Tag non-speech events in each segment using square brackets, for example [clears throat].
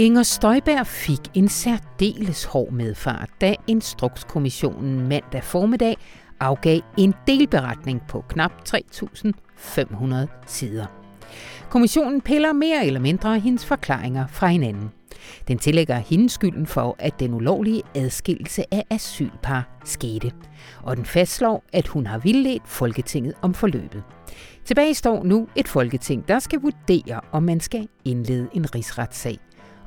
Inger Støjberg fik en særdeles hård medfart, da Instrukskommissionen mandag formiddag afgav en delberetning på knap 3.500 sider. Kommissionen piller mere eller mindre hendes forklaringer fra hinanden. Den tillægger hende skylden for, at den ulovlige adskillelse af asylpar skete. Og den fastslår, at hun har vildledt Folketinget om forløbet. Tilbage står nu et folketing, der skal vurdere, om man skal indlede en rigsretssag.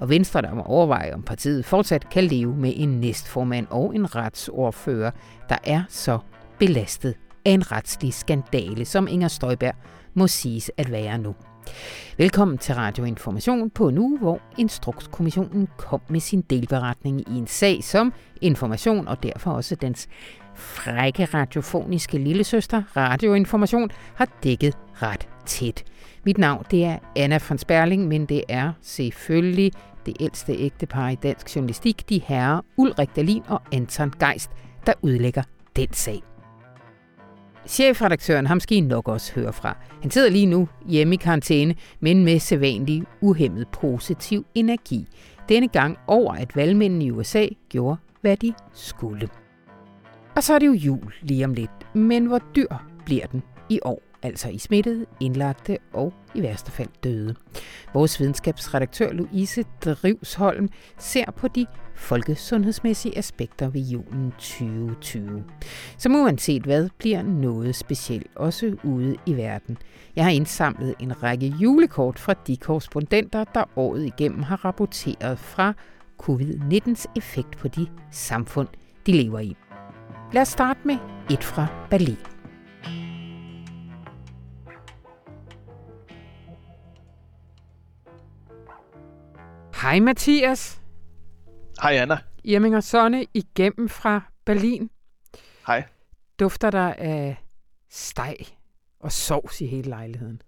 Og Venstre, der må overveje, om partiet fortsat kan leve med en næstformand og en retsordfører, der er så belastet af en retslig skandale, som Inger Støjberg må siges at være nu. Velkommen til Radioinformation på nu, hvor Instrukskommissionen kom med sin delberetning i en sag, som Information og derfor også dens frække radiofoniske lillesøster Radioinformation har dækket ret tæt. Mit navn det er Anna von Sperling, men det er selvfølgelig det ældste ægtepar i dansk journalistik, de herrer Ulrik Dalin og Anton Geist, der udlægger den sag. Chefredaktøren, ham skal I nok også høre fra. Han sidder lige nu hjemme i karantæne, men med sædvanlig uhemmet positiv energi. Denne gang over, at valgmændene i USA gjorde, hvad de skulle. Og så er det jo jul lige om lidt. Men hvor dyr bliver den i år? Altså i smittede, indlagte og i værste fald døde. Vores videnskabsredaktør Louise Drivsholm ser på de folkesundhedsmæssige aspekter ved julen 2020. Som uanset hvad bliver noget specielt, også ude i verden. Jeg har indsamlet en række julekort fra de korrespondenter, der året igennem har rapporteret fra covid-19's effekt på de samfund, de lever i. Lad os starte med et fra Berlin. Hej Mathias. Hej Anna. Irming og Sonne igennem fra Berlin. Hej. Dufter der af steg og sovs i hele lejligheden?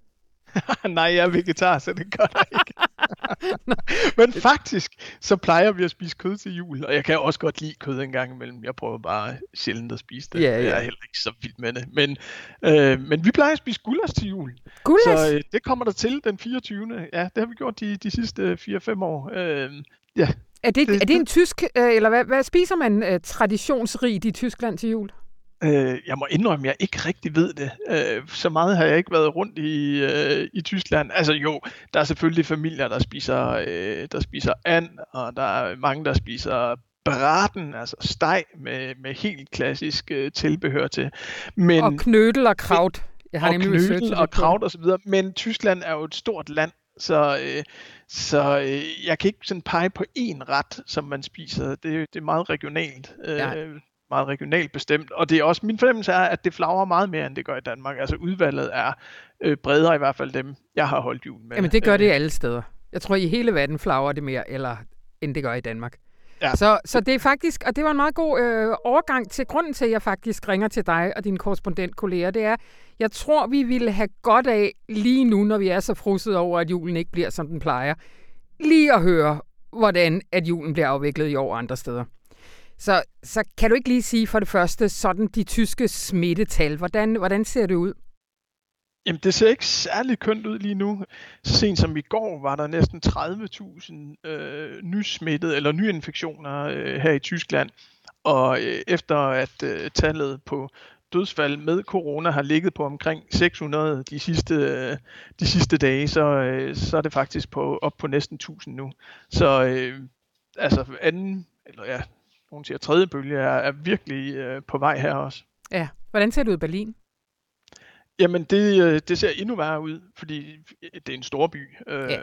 [laughs] Nej, jeg er vegetar, så det gør der ikke. [laughs] Men faktisk, så plejer vi at spise kød til jul, og jeg kan også godt lide kød en gang imellem. Jeg prøver bare sjældent at spise det. Ja, ja. Jeg er heller ikke så vild med det. Men, øh, men vi plejer at spise gulas til jul. Gulas? Så øh, det kommer der til den 24. Ja, det har vi gjort de, de sidste 4-5 år. Øh, ja. Er det, det, er det en tysk, øh, eller hvad, hvad spiser man øh, traditionsrigt i Tyskland til jul? Øh, jeg må indrømme, at jeg ikke rigtig ved det. Øh, så meget har jeg ikke været rundt i, øh, i Tyskland. Altså jo, der er selvfølgelig familier, der spiser, øh, der spiser and, og der er mange, der spiser braten, altså steg med, med helt klassisk øh, tilbehør til. Men, og knødel og kraut. Jeg har og knødel og kraut videre. Men Tyskland er jo et stort land, så, øh, så øh, jeg kan ikke sådan pege på én ret, som man spiser. Det, det er meget regionalt. Øh, ja meget regionalt bestemt, og det er også min fornemmelse er, at det flager meget mere, end det gør i Danmark. Altså udvalget er øh, bredere i hvert fald dem, jeg har holdt jul med. Jamen det gør det alle steder. Jeg tror, i hele verden flager det mere, eller end det gør i Danmark. Ja. Så, så det er faktisk, og det var en meget god øh, overgang til grunden til, at jeg faktisk ringer til dig og dine korrespondentkolleger, det er, jeg tror, vi ville have godt af lige nu, når vi er så frusset over, at julen ikke bliver, som den plejer, lige at høre, hvordan at julen bliver afviklet i år andre steder. Så, så kan du ikke lige sige for det første, sådan de tyske smittetal, hvordan, hvordan ser det ud? Jamen, det ser ikke særlig kønt ud lige nu. Så sent som i går var der næsten 30.000 øh, nysmittede eller nyinfektioner øh, her i Tyskland. Og øh, efter at øh, tallet på dødsfald med corona har ligget på omkring 600 de sidste, øh, de sidste dage, så, øh, så er det faktisk på, op på næsten 1000 nu. Så øh, altså anden, eller ja, nogen siger tredje bølge, er, er virkelig øh, på vej her også. Ja, hvordan ser det ud i Berlin? Jamen, det, øh, det ser endnu værre ud, fordi det er en stor by. Øh, ja.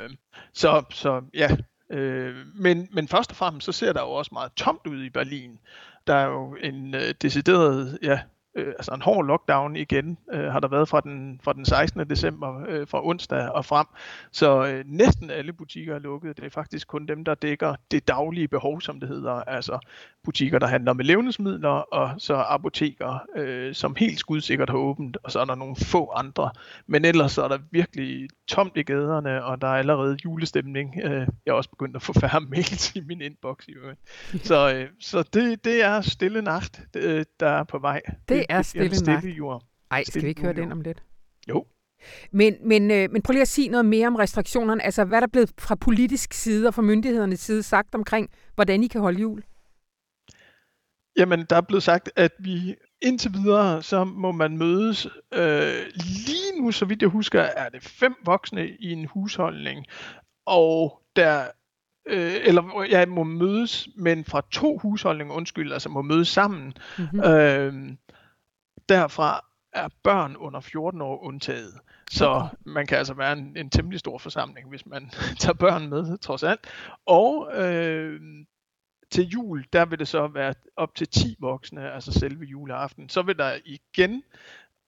Så, så ja, øh, men, men først og fremmest, så ser der jo også meget tomt ud i Berlin. Der er jo en øh, decideret, ja, øh, altså en hård lockdown igen, øh, har der været fra den, fra den 16. december, øh, fra onsdag og frem. Så øh, næsten alle butikker er lukket. Det er faktisk kun dem, der dækker det daglige behov, som det hedder. Altså butikker, der handler med levnedsmidler, og så apoteker, øh, som helt skudsikkert har åbent, og så er der nogle få andre. Men ellers så er der virkelig tomt i gaderne, og der er allerede julestemning. Øh, jeg er også begyndt at få færre [laughs] mails i min inbox i øvrigt. Så, øh, så det, det er stille nacht, øh, der er på vej. Det er stille, stille nagt. jord. Ej, skal vi ikke høre den om lidt? Jo. Men, men, øh, men prøv lige at sige noget mere om restriktionerne. Altså, hvad er der blevet fra politisk side og fra myndighedernes side sagt omkring, hvordan I kan holde jul? Jamen, der er blevet sagt, at vi indtil videre, så må man mødes. Øh, lige nu, så vidt jeg husker, er det fem voksne i en husholdning, og der øh, eller jeg må mødes, men fra to husholdninger, undskyld, altså må mødes sammen. Mm-hmm. Øh, derfra er børn under 14 år undtaget. Så man kan altså være en, en temmelig stor forsamling, hvis man [laughs] tager børn med, trods alt. Og øh, til jul, der vil det så være op til 10 voksne, altså selve juleaften. Så vil der igen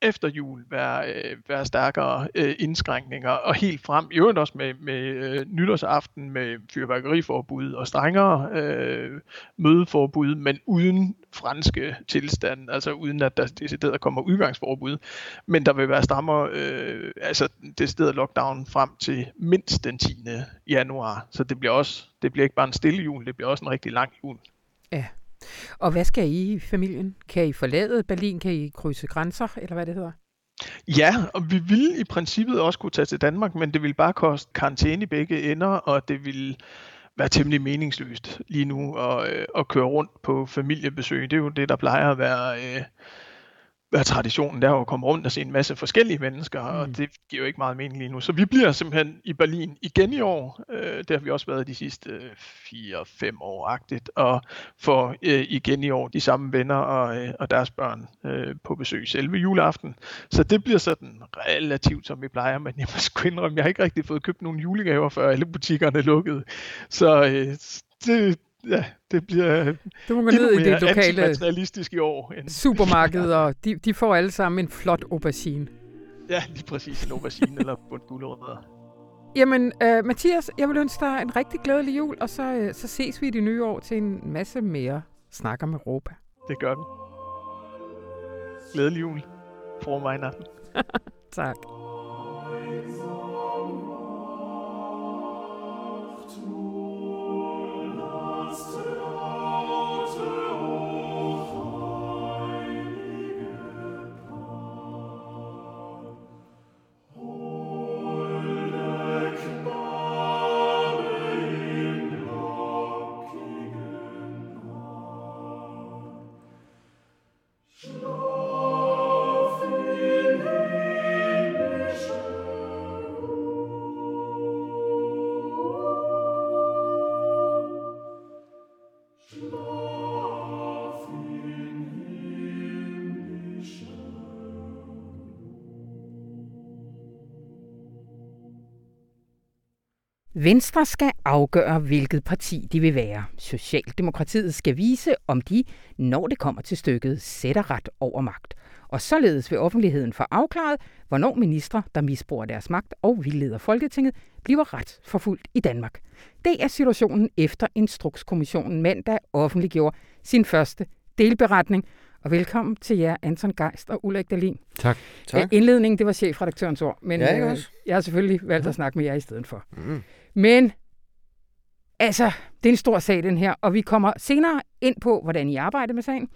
efter jul være, øh, være stærkere øh, indskrænkninger, og helt frem, i øvrigt også med, med øh, nytårsaften med fyrværkeriforbud og strengere øh, mødeforbud, men uden franske tilstand, altså uden at der decideret kommer udgangsforbud. Men der vil være strammere, øh, altså decideret lockdown frem til mindst den 10. januar. Så det bliver også, det bliver ikke bare en stille jul, det bliver også en rigtig lang jul. Ja. Og hvad skal I i familien? Kan I forlade Berlin? Kan I krydse grænser, eller hvad det hedder? Ja, og vi ville i princippet også kunne tage til Danmark, men det ville bare koste karantæne i begge ender, og det ville være temmelig meningsløst lige nu at, øh, at køre rundt på familiebesøg. Det er jo det, der plejer at være øh, hvad traditionen der er at komme rundt og se en masse forskellige mennesker, mm. og det giver jo ikke meget mening lige nu. Så vi bliver simpelthen i Berlin igen i år. Øh, det har vi også været de sidste øh, 4-5 år-agtigt, og får øh, igen i år de samme venner og, øh, og deres børn øh, på besøg selve juleaften. Så det bliver sådan relativt, som vi plejer, men jeg må sgu indrømme, jeg har ikke rigtig fået købt nogen julegaver, før alle butikkerne er lukket. Så øh, det, ja, det bliver du må gå ned i det lokale i år. End... supermarked, og de, de får alle sammen en flot aubergine. Ja, lige præcis en aubergine eller bund gulerødder. Jamen, uh, Mathias, jeg vil ønske dig en rigtig glædelig jul, og så, uh, så ses vi i det nye år til en masse mere snakker med Europa. Det gør vi. Glædelig jul. For mig [laughs] tak. Venstre skal afgøre, hvilket parti de vil være. Socialdemokratiet skal vise, om de, når det kommer til stykket, sætter ret over magt. Og således vil offentligheden få afklaret, hvornår ministre, der misbruger deres magt og vildleder Folketinget, bliver ret forfulgt i Danmark. Det er situationen efter Instrukskommissionen mandag offentliggjorde sin første delberetning. Og velkommen til jer, Anton Geist og Ulrik Dahlin. Tak. tak. Indledningen, det var chefredaktørens ord, men ja, øh, jeg har selvfølgelig valgt at snakke med jer i stedet for. Mm. Men altså, det er en stor sag, den her, og vi kommer senere ind på, hvordan I arbejder med sagen.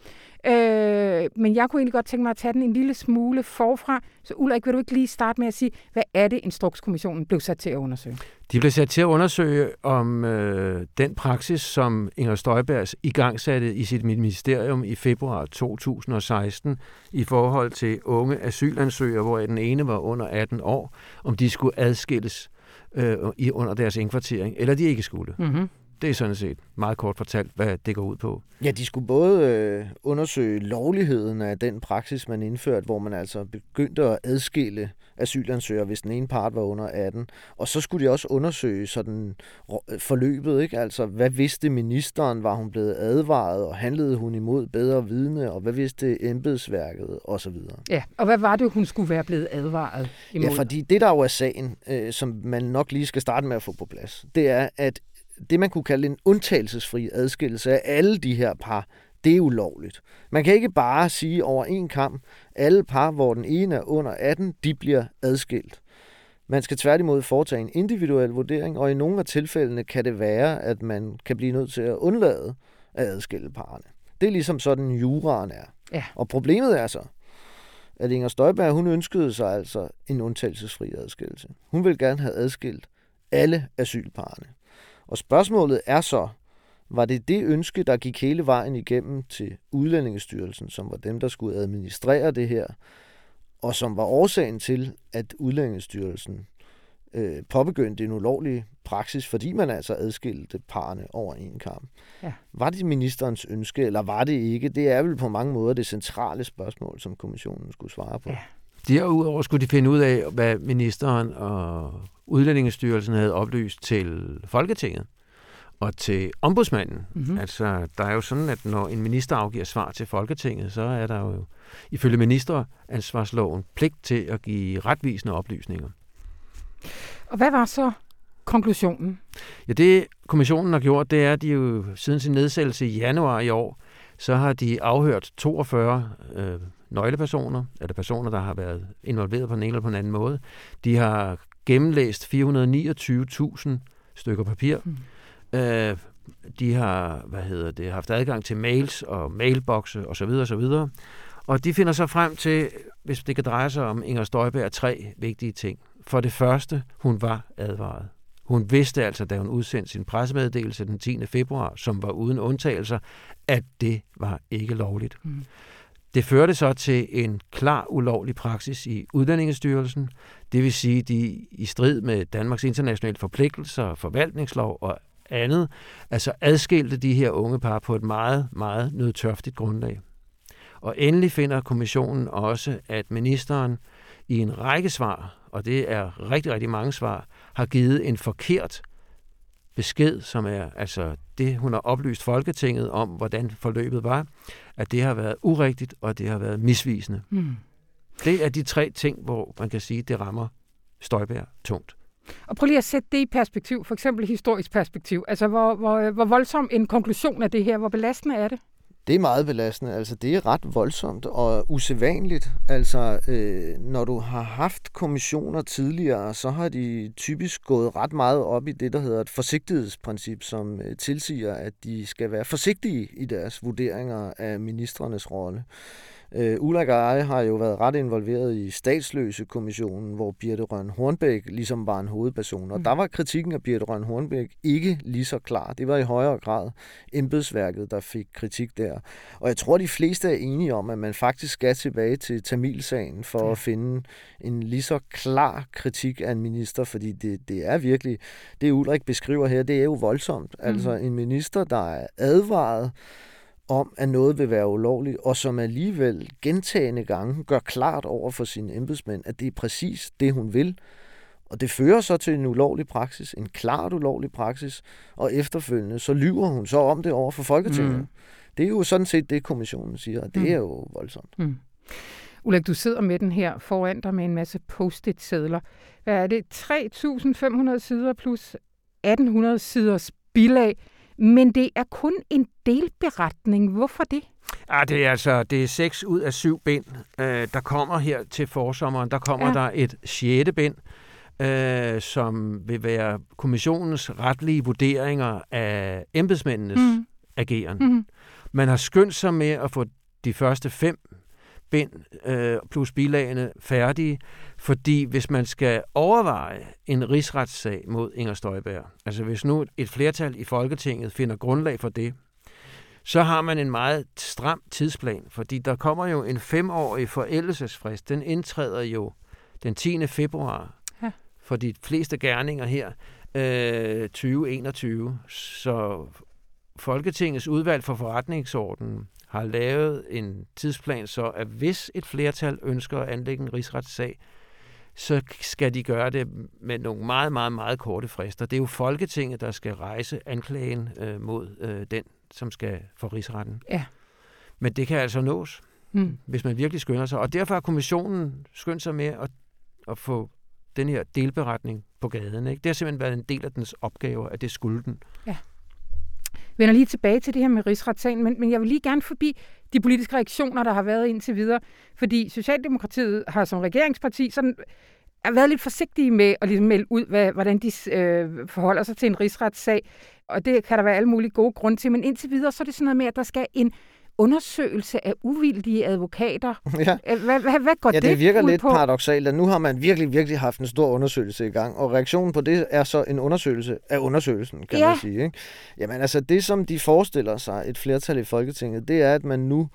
Øh, men jeg kunne egentlig godt tænke mig at tage den en lille smule forfra. Så Ulrik, vil du ikke lige starte med at sige, hvad er det, Instrukskommissionen blev sat til at undersøge? De blev sat til at undersøge om øh, den praksis, som Inger Støjbergs igangsatte i sit ministerium i februar 2016 i forhold til unge asylansøgere, hvor den ene var under 18 år, om de skulle adskilles øh, i, under deres indkvartering, eller de ikke skulle. Mm-hmm. Det er sådan set meget kort fortalt, hvad det går ud på. Ja, de skulle både øh, undersøge lovligheden af den praksis, man indførte, hvor man altså begyndte at adskille asylansøgere, hvis den ene part var under 18. Og så skulle de også undersøge sådan forløbet, ikke? Altså, hvad vidste ministeren? Var hun blevet advaret, og handlede hun imod bedre vidne? Og hvad vidste embedsværket? Og så videre. Ja, og hvad var det, hun skulle være blevet advaret imod? Ja, fordi det, der jo er sagen, øh, som man nok lige skal starte med at få på plads, det er, at det, man kunne kalde en undtagelsesfri adskillelse af alle de her par, det er ulovligt. Man kan ikke bare sige over en kamp, alle par, hvor den ene er under 18, de bliver adskilt. Man skal tværtimod foretage en individuel vurdering, og i nogle af tilfældene kan det være, at man kan blive nødt til at undlade at adskille parerne. Det er ligesom sådan, juraen er. Ja. Og problemet er så, at Inger Støjberg, hun ønskede sig altså en undtagelsesfri adskillelse. Hun vil gerne have adskilt alle asylparerne. Og spørgsmålet er så, var det det ønske, der gik hele vejen igennem til Udlændingestyrelsen, som var dem, der skulle administrere det her, og som var årsagen til, at Udlændingestyrelsen øh, påbegyndte en ulovlig praksis, fordi man altså adskilte parerne over en kamp. Ja. Var det ministerens ønske, eller var det ikke? Det er vel på mange måder det centrale spørgsmål, som kommissionen skulle svare på. Ja. Derudover skulle de finde ud af, hvad ministeren og Udlændingestyrelsen havde oplyst til Folketinget og til ombudsmanden. Mm-hmm. Altså, der er jo sådan, at når en minister afgiver svar til Folketinget, så er der jo ifølge ministeransvarsloven pligt til at give retvisende oplysninger. Og hvad var så konklusionen? Ja, det kommissionen har gjort, det er, at de jo siden sin nedsættelse i januar i år, så har de afhørt 42 øh, nøglepersoner, eller personer, der har været involveret på den ene eller på den anden måde. De har gennemlæst 429.000 stykker papir. Mm. Øh, de har, hvad hedder det, haft adgang til mails og mailbokse osv. osv. Og de finder så frem til, hvis det kan dreje sig om Inger Støjberg, tre vigtige ting. For det første, hun var advaret. Hun vidste altså, da hun udsendte sin pressemeddelelse den 10. februar, som var uden undtagelser, at det var ikke lovligt. Mm. Det førte så til en klar ulovlig praksis i Udlændingestyrelsen, det vil sige, de i strid med Danmarks internationale forpligtelser, forvaltningslov og andet, altså adskilte de her unge par på et meget, meget nødtørftigt grundlag. Og endelig finder kommissionen også, at ministeren i en række svar, og det er rigtig, rigtig mange svar, har givet en forkert besked, som er altså det, hun har oplyst Folketinget om, hvordan forløbet var, at det har været urigtigt, og det har været misvisende. Mm. Det er de tre ting, hvor man kan sige, det rammer Støjbær tungt. Og prøv lige at sætte det i perspektiv, for eksempel historisk perspektiv. Altså, hvor, hvor, hvor voldsom en konklusion er det her? Hvor belastende er det? Det er meget belastende. Altså, det er ret voldsomt og usædvanligt. Altså, øh, når du har haft kommissioner tidligere, så har de typisk gået ret meget op i det, der hedder et forsigtighedsprincip, som øh, tilsiger, at de skal være forsigtige i deres vurderinger af ministerernes rolle. Øh, Ulrik og jeg har jo været ret involveret i statsløse-kommissionen, hvor Birte Røn Hornbæk ligesom var en hovedperson. Og mm. der var kritikken af Birte Røn Hornbæk ikke lige så klar. Det var i højere grad embedsværket, der fik kritik der. Og jeg tror, de fleste er enige om, at man faktisk skal tilbage til Tamilsagen for ja. at finde en lige så klar kritik af en minister, fordi det, det er virkelig, det Ulrik beskriver her, det er jo voldsomt. Mm. Altså en minister, der er advaret, om, at noget vil være ulovligt, og som alligevel gentagende gange gør klart over for sine embedsmænd, at det er præcis det, hun vil. Og det fører så til en ulovlig praksis, en klart ulovlig praksis, og efterfølgende så lyver hun så om det over for Folketinget. Mm. Det er jo sådan set det, kommissionen siger, og det mm. er jo voldsomt. Mm. Ulrik, du sidder med den her foran dig med en masse post-it-sædler. Hvad er det? 3.500 sider plus 1.800 siders bilag men det er kun en delberetning. Hvorfor det? Ja, det er altså det er seks ud af syv bind, øh, der kommer her til forsommeren. Der kommer ja. der et sjette bind, øh, som vil være kommissionens retlige vurderinger af embedsmændenes mm. ageren. Mm. Man har skyndt sig med at få de første fem bind øh, plus bilagene færdige, fordi hvis man skal overveje en rigsretssag mod Inger Støjberg, altså hvis nu et flertal i Folketinget finder grundlag for det, så har man en meget stram tidsplan, fordi der kommer jo en femårig forældelsesfrist. Den indtræder jo den 10. februar ja. for de fleste gerninger her, øh, 2021. Så Folketingets udvalg for forretningsordenen har lavet en tidsplan, så at hvis et flertal ønsker at anlægge en rigsretssag, så skal de gøre det med nogle meget, meget, meget korte frister. Det er jo Folketinget, der skal rejse anklagen øh, mod øh, den, som skal for rigsretten. Ja. Men det kan altså nås, mm. hvis man virkelig skynder sig. Og derfor har kommissionen skyndt sig med at, at få den her delberetning på gaden. Ikke? Det har simpelthen været en del af dens opgaver, at det skulle den. Ja vender lige tilbage til det her med rigsretssagen, men, men jeg vil lige gerne forbi de politiske reaktioner, der har været indtil videre, fordi Socialdemokratiet har som regeringsparti sådan har været lidt forsigtige med at ligesom melde ud, hvad, hvordan de øh, forholder sig til en rigsretssag, og det kan der være alle mulige gode grunde til, men indtil videre så er det sådan noget med, at der skal en undersøgelse af uvildige advokater. [laughs] Ja. Hvad, hvad, hvad går Ja, det virker ud lidt på? paradoxalt, at nu har man virkelig, virkelig haft en stor undersøgelse i gang, og reaktionen på det er så en undersøgelse af undersøgelsen, kan Ja. man sige. Ikke? Jamen altså, det som de forestiller sig, et flertal i Folketinget, det er, at man nu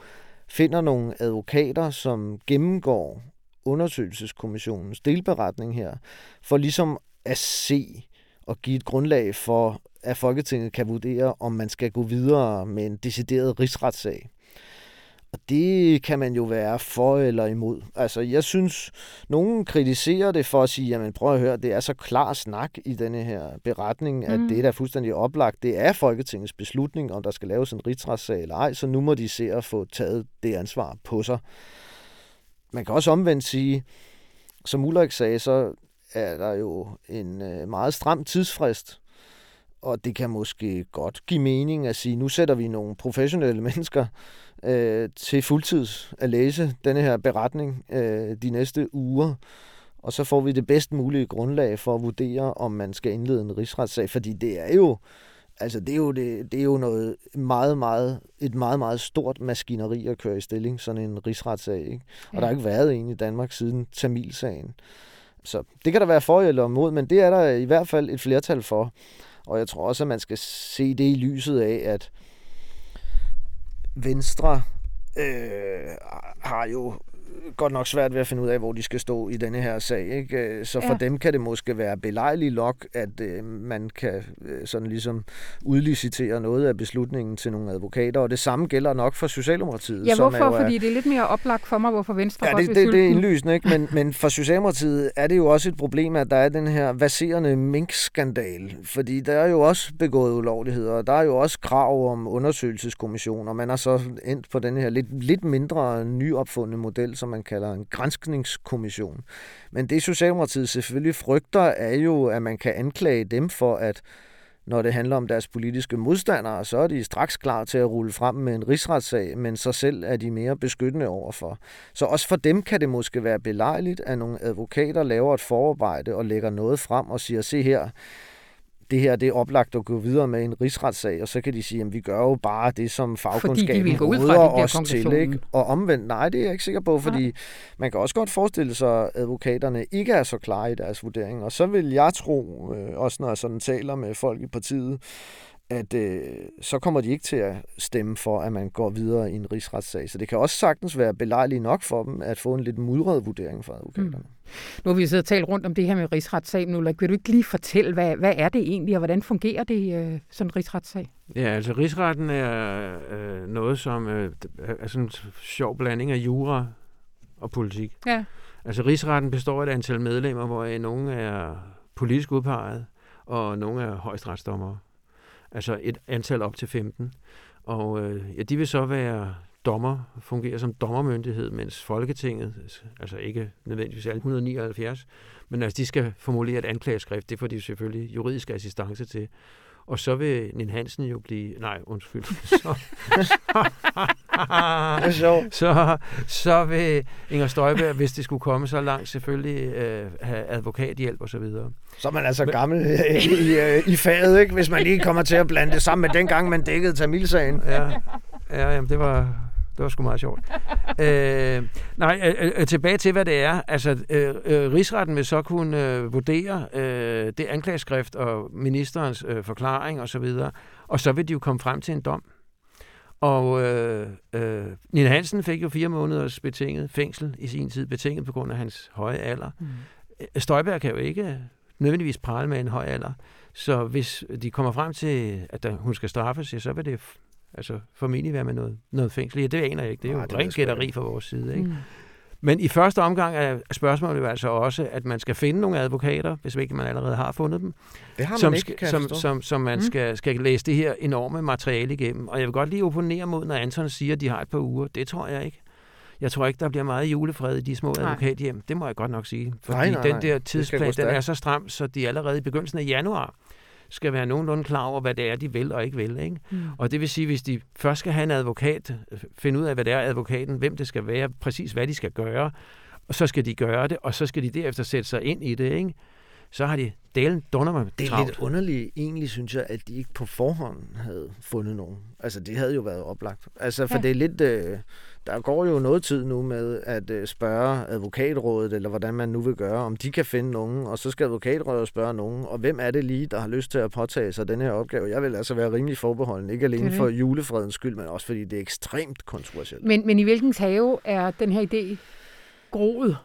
finder nogle advokater, som gennemgår undersøgelseskommissionens delberetning her, for ligesom at se og give et grundlag for, at Folketinget kan vurdere, om man skal gå videre med en decideret rigsretssag. Og det kan man jo være for eller imod. Altså, jeg synes, nogen kritiserer det for at sige, jamen prøv at høre, det er så klar snak i denne her beretning, at Mm. det er da fuldstændig oplagt. Det er Folketingets beslutning, om der skal laves en rigsretssag eller ej, så nu må de se at få taget det ansvar på sig. Man kan også omvendt sige, som Ulrik sagde, så er der jo en øh, meget stram tidsfrist, og det kan måske godt give mening at sige, nu sætter vi nogle professionelle [laughs] mennesker øh, til fuldtids at læse denne her beretning øh, de næste uger, og så får vi det bedst mulige grundlag for at vurdere, om man skal indlede en rigsretssag, fordi det er jo Altså, det er jo, det, det er jo noget meget, meget, et meget, meget stort maskineri at køre i stilling, sådan en rigsretssag. Ikke? Og Ja. der har ikke været en i Danmark siden Tamilsagen. Så det kan der være for eller imod, men det er der i hvert fald et flertal for. Og jeg tror også, at man skal se det i lyset af, at Venstre øh, har jo godt nok svært ved at finde ud af, hvor de skal stå i denne her sag. Ikke? Øh, Så for Ja. dem kan det måske være belejligt nok, at øh, man kan øh, sådan ligesom udlicitere noget af beslutningen til nogle advokater. Og det samme gælder nok for Socialdemokratiet. Ja, som hvorfor? er jo er- Fordi det er lidt mere oplagt for mig, hvorfor Venstre Ja, godt det, vil det, det er indlysende, ikke? Men, men for Socialdemokratiet er det jo også et problem, at der er den her baserende minkskandal. Fordi der er jo også begået ulovligheder, og der er jo også krav om undersøgelseskommission, og man har så endt på den her lidt, lidt mindre nyopfundne model, som man kalder en grænskningskommission. Men det Socialdemokratiet selvfølgelig frygter, er jo, at man kan anklage dem for, at når det handler om deres politiske modstandere, så er de straks klar til at rulle frem med en rigsretssag, men sig selv er de mere beskyttende overfor. Så også for dem kan det måske være belejligt, at nogle advokater laver et forarbejde og lægger noget frem og siger, se her, det her det er oplagt at gå videre med en rigsretssag, og så kan de sige, at vi gør jo bare det, som fagkundskaben råder os til. Ikke? Og omvendt, nej, det er jeg ikke sikker på, fordi man kan også godt forestille sig, at advokaterne ikke er så klare i deres vurdering. Og så vil jeg tro, øh, også når jeg sådan taler med folk i partiet, at øh, så kommer de ikke til at stemme for, at man går videre i en rigsretssag. Så det kan også sagtens være belejligt nok for dem at få en lidt mudret vurdering fra advokaterne. Mm. Nu har vi siddet og talt rundt om det her med rigsretssagen. Ulrik, vil du ikke lige fortælle, hvad, hvad er det egentlig, og hvordan fungerer det, øh, sådan en rigsretssag? Ja, altså rigsretten er øh, noget, som øh, er sådan en sjov blanding af jura og politik. Ja. Altså rigsretten består af et antal medlemmer, hvor nogle er politisk udpeget, og nogle er højesteretsdommere. Altså et antal op til 15. Og øh, ja, de vil så være dommer, fungerer som dommermyndighed, mens Folketinget, altså ikke nødvendigvis alle 179, men altså de skal formulere et anklageskrift, det får de selvfølgelig juridisk assistance til. Og så vil Nin Hansen jo blive... Nej, undskyld. [laughs] Så, sjovt. så, så vil Inger Støjberg, hvis det skulle komme så langt, selvfølgelig øh, have advokathjælp og så videre. Så er man altså gammel øh, i, øh, i faget, ikke? hvis man lige kommer til at blande det sammen med dengang, man dækkede Tamilsagen. Ja, ja jamen, det var, det var sgu meget sjovt. [laughs] øh, nej, øh, øh, tilbage til, hvad det er. Altså, øh, øh, rigsretten vil så kunne øh, vurdere øh, det anklageskrift og ministerens øh, forklaring og så videre, og så vil de jo komme frem til en dom. Og øh, øh, Nina Hansen fik jo fire måneders betinget fængsel i sin tid, betinget på grund af hans høje alder. Mm. Støjberg kan jo ikke nødvendigvis prale med en høj alder, så hvis de kommer frem til, at der, hun skal straffes, ja, så vil det altså formentlig være med noget, noget fængsel. Ja, det aner jeg ikke. Det er jo Nej, det rent gætteri fra vores side. Ikke? Mm. Men i første omgang er spørgsmålet jo altså også, at man skal finde nogle advokater, hvis ikke man allerede har fundet dem, Det har man som, ikke, som, forstå. som, som man Mm. skal, skal læse det her enorme materiale igennem. Og jeg vil godt lige opponere mod, når Anton siger, at de har et par uger. Det tror jeg ikke. Jeg tror ikke, der bliver meget julefred i de små Nej. advokathjem. Det må jeg godt nok sige. Fordi Nej, nej, den nej. der skal gå tidsplan, den er så stram, så de allerede i begyndelsen af januar skal være nogenlunde klar over, hvad det er, de vil og ikke vil. Ikke? Mm. Og det vil sige, hvis de først skal have en advokat, finde ud af, hvad det er advokaten, hvem det skal være, præcis hvad de skal gøre, og så skal de gøre det, og så skal de derefter sætte sig ind i det, ikke? så har de delen dunder mig Det er travlt. lidt underligt egentlig, synes jeg, at de ikke på forhånd havde fundet nogen. Altså, det havde jo været oplagt. Altså, for ja. det er lidt... Øh, der går jo noget tid nu med at øh, spørge advokatrådet, eller hvordan man nu vil gøre, om de kan finde nogen, og så skal advokatrådet spørge nogen, og hvem er det lige, der har lyst til at påtage sig den her opgave? Jeg vil altså være rimelig forbeholden, ikke Det alene det. for julefredens skyld, men også fordi det er ekstremt kontroversielt. Men, men i hvilken have er den her idé groet?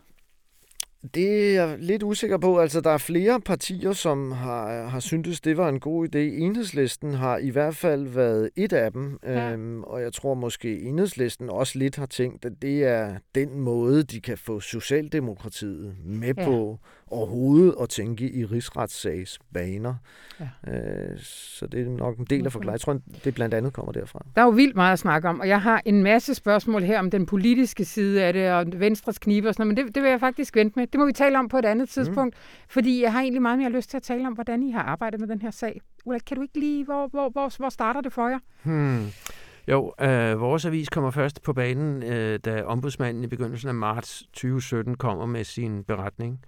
Det er jeg lidt usikker på. Altså, der er flere partier, som har, har syntes, det var en god idé. Enhedslisten har i hvert fald været et af dem, Ja. øhm, og jeg tror måske Enhedslisten også lidt har tænkt, at det er den måde, de kan få Socialdemokratiet med Ja. på overhovedet at tænke i rigsretssags baner. Ja. Øh, så det er nok en del af forklaringen. Jeg tror, det blandt andet kommer derfra. Der er jo vildt meget at snakke om, og jeg har en masse spørgsmål her om den politiske side af det, og Venstres knibe og sådan noget, men det, det vil jeg faktisk vente med. Det må vi tale om på et andet tidspunkt, mm. fordi jeg har egentlig meget mere lyst til at tale om, hvordan I har arbejdet med den her sag. Ulla, kan du ikke lige, hvor, hvor, hvor, hvor starter det for jer? Hmm. Jo, øh, vores avis kommer først på banen, øh, da ombudsmanden i begyndelsen af marts 2017 kommer med sin beretning.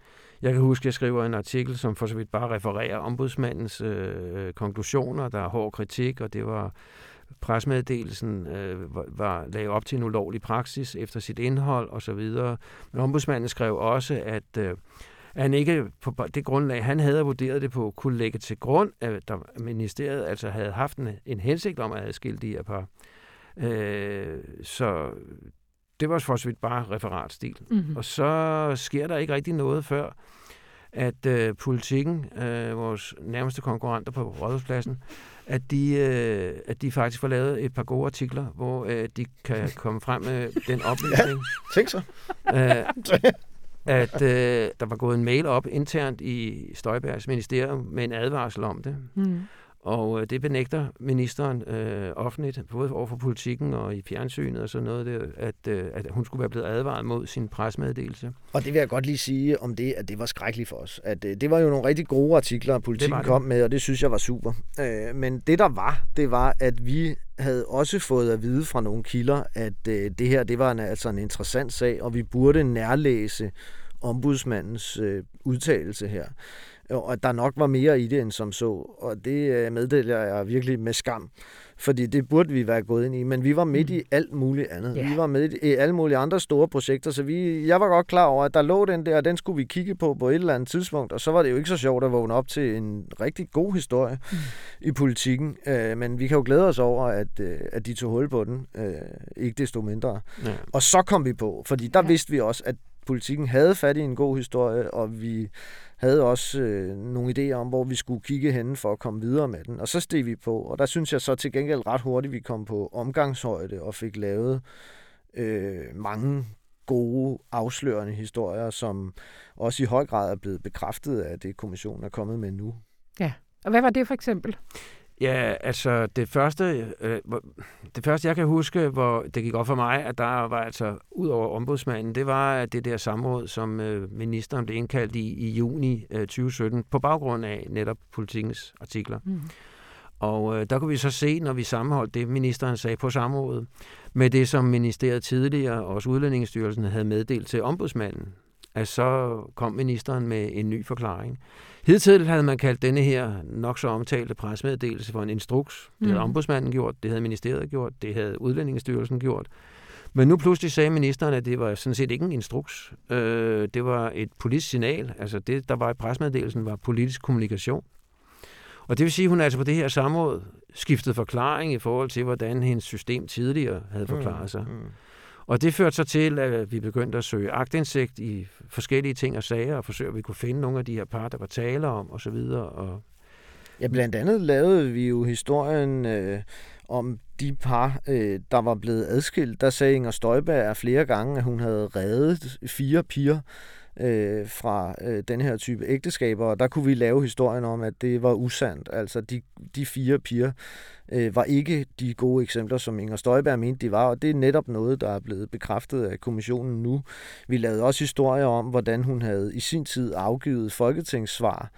Jeg kan huske, at jeg skriver en artikel, som for så vidt bare refererer ombudsmandens øh, konklusioner. Der er hård kritik, og det var presmeddelelsen øh, var, var lagde op til en ulovlig praksis efter sit indhold osv. Men ombudsmanden skrev også, at øh, han ikke på det grundlag, han havde vurderet det på, kunne lægge til grund, at der, ministeriet altså havde haft en, en hensigt om at adskille de her par. Øh, så det var for så vidt bare referatstil. Mm-hmm. Og så sker der ikke rigtig noget før, at øh, politikken, øh, vores nærmeste konkurrenter på Rådhuspladsen, at de, øh, at de faktisk får lavet et par gode artikler, hvor øh, de kan komme frem med [laughs] den oplysning, Tænk så. øh, at øh, der var gået en mail op internt i Støjbergs ministerium med en advarsel om det. Mm. Og øh, det benægter ministeren øh, offentligt, både over for politikken og i fjernsynet og sådan noget, det, at, øh, at hun skulle være blevet advaret mod sin presmeddelelse. Og det vil jeg godt lige sige om det, at det var skrækkeligt for os. At øh, det var jo nogle rigtig gode artikler, politikken det. kom med, og det synes jeg var super. Øh, men det der var, det var, at vi havde også fået at vide fra nogle kilder, at øh, det her, det var en, altså en interessant sag, og vi burde nærlæse ombudsmandens øh, udtalelse her. Og at der nok var mere i det end som så. Og det øh, meddeler jeg virkelig med skam. Fordi det burde vi være gået ind i. Men vi var midt i alt muligt andet. Ja. Vi var midt i alle mulige andre store projekter. Så vi, jeg var godt klar over, at der lå den der, og den skulle vi kigge på på et eller andet tidspunkt. Og så var det jo ikke så sjovt at vågne op til en rigtig god historie mm. i politikken. Øh, men vi kan jo glæde os over, at, øh, at de tog hul på den. Øh, ikke desto mindre. Ja. Og så kom vi på, fordi der ja. vidste vi også, at politikken havde fat i en god historie, og vi havde også øh, nogle idéer om, hvor vi skulle kigge henne for at komme videre med den. Og så steg vi på, og der synes jeg så til gengæld ret hurtigt, vi kom på omgangshøjde og fik lavet øh, mange gode, afslørende historier, som også i høj grad er blevet bekræftet af det, kommissionen er kommet med nu. Ja, Og hvad var det for eksempel? Ja, altså det første, øh, det første jeg kan huske, hvor det gik op for mig, at der var altså ud over ombudsmanden, det var det der samråd, som øh, ministeren blev indkaldt i i juni øh, 2017 på baggrund af netop politikens artikler. Mm. Og øh, der kunne vi så se, når vi sammenholdt det, ministeren sagde på samrådet, med det, som ministeriet tidligere, og også Udlændingsstyrelsen, havde meddelt til ombudsmanden, at så kom ministeren med en ny forklaring. Hidtil havde man kaldt denne her nok så omtalte presmeddelelse for en instruks. Det havde Mhm. ombudsmanden gjort, det havde ministeriet gjort, det havde Udlændingsstyrelsen gjort. Men nu pludselig sagde ministeren, at det var sådan set ikke en instruks. Øh, det var et politisk signal. Altså det, der var i presmeddelelsen, var politisk kommunikation. Og det vil sige, at hun altså på det her samråd skiftede forklaring i forhold til, hvordan hendes system tidligere havde forklaret sig. Mm. Og det førte så til, at vi begyndte at søge agtindsigt i forskellige ting og sager, og forsøge, at vi kunne finde nogle af de her par, der var tale om, og så videre. Og Ja, blandt andet lavede vi jo historien øh, om de par, øh, der var blevet adskilt. Der sagde Inger Støjberg flere gange, at hun havde reddet fire piger øh, fra øh, den her type ægteskaber, og der kunne vi lave historien om, at det var usandt. Altså, de, de fire piger øh, var ikke de gode eksempler, som Inger Støjberg mente, de var, og det er netop noget, der er blevet bekræftet af kommissionen nu. Vi lavede også historier om, hvordan hun havde i sin tid afgivet folketingssvar,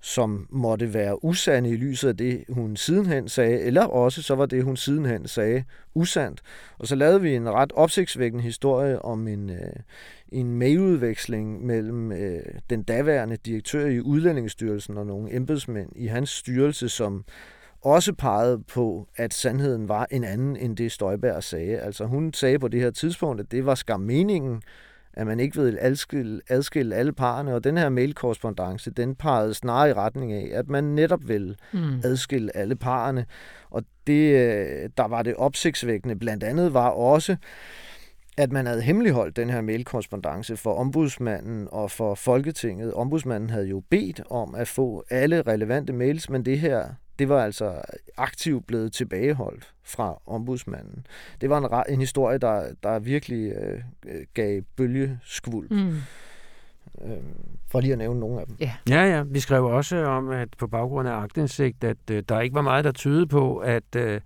som måtte være usande i lyset af det, hun sidenhen sagde, eller også så var det, hun sidenhen sagde, usandt. Og så lavede vi en ret opsigtsvækkende historie om en, øh, en mailudveksling mellem øh, den daværende direktør i Udlændingsstyrelsen og nogle embedsmænd i hans styrelse, som også pegede på, at sandheden var en anden end det Støjberg sagde. Altså hun sagde på det her tidspunkt, at det var skam meningen, at man ikke vil adskille, adskille alle parerne, og den her mailkorrespondence, den pegede snarere i retning af, at man netop vil mm. adskille alle parerne. Og det, øh, der var det opsigtsvækkende blandt andet var også, at man havde hemmeligholdt den her mailkorrespondence for ombudsmanden og for Folketinget. Ombudsmanden havde jo bedt om at få alle relevante mails, men det her det var altså aktivt blevet tilbageholdt fra ombudsmanden. Det var en, en historie, der, der virkelig øh, gav bølgeskvuld. Mm. Øh, for lige at nævne nogle af dem. Ja. ja, ja. Vi skrev også om, at på baggrund af agtindsigt, at øh, der ikke var meget, der tydede på, at øh,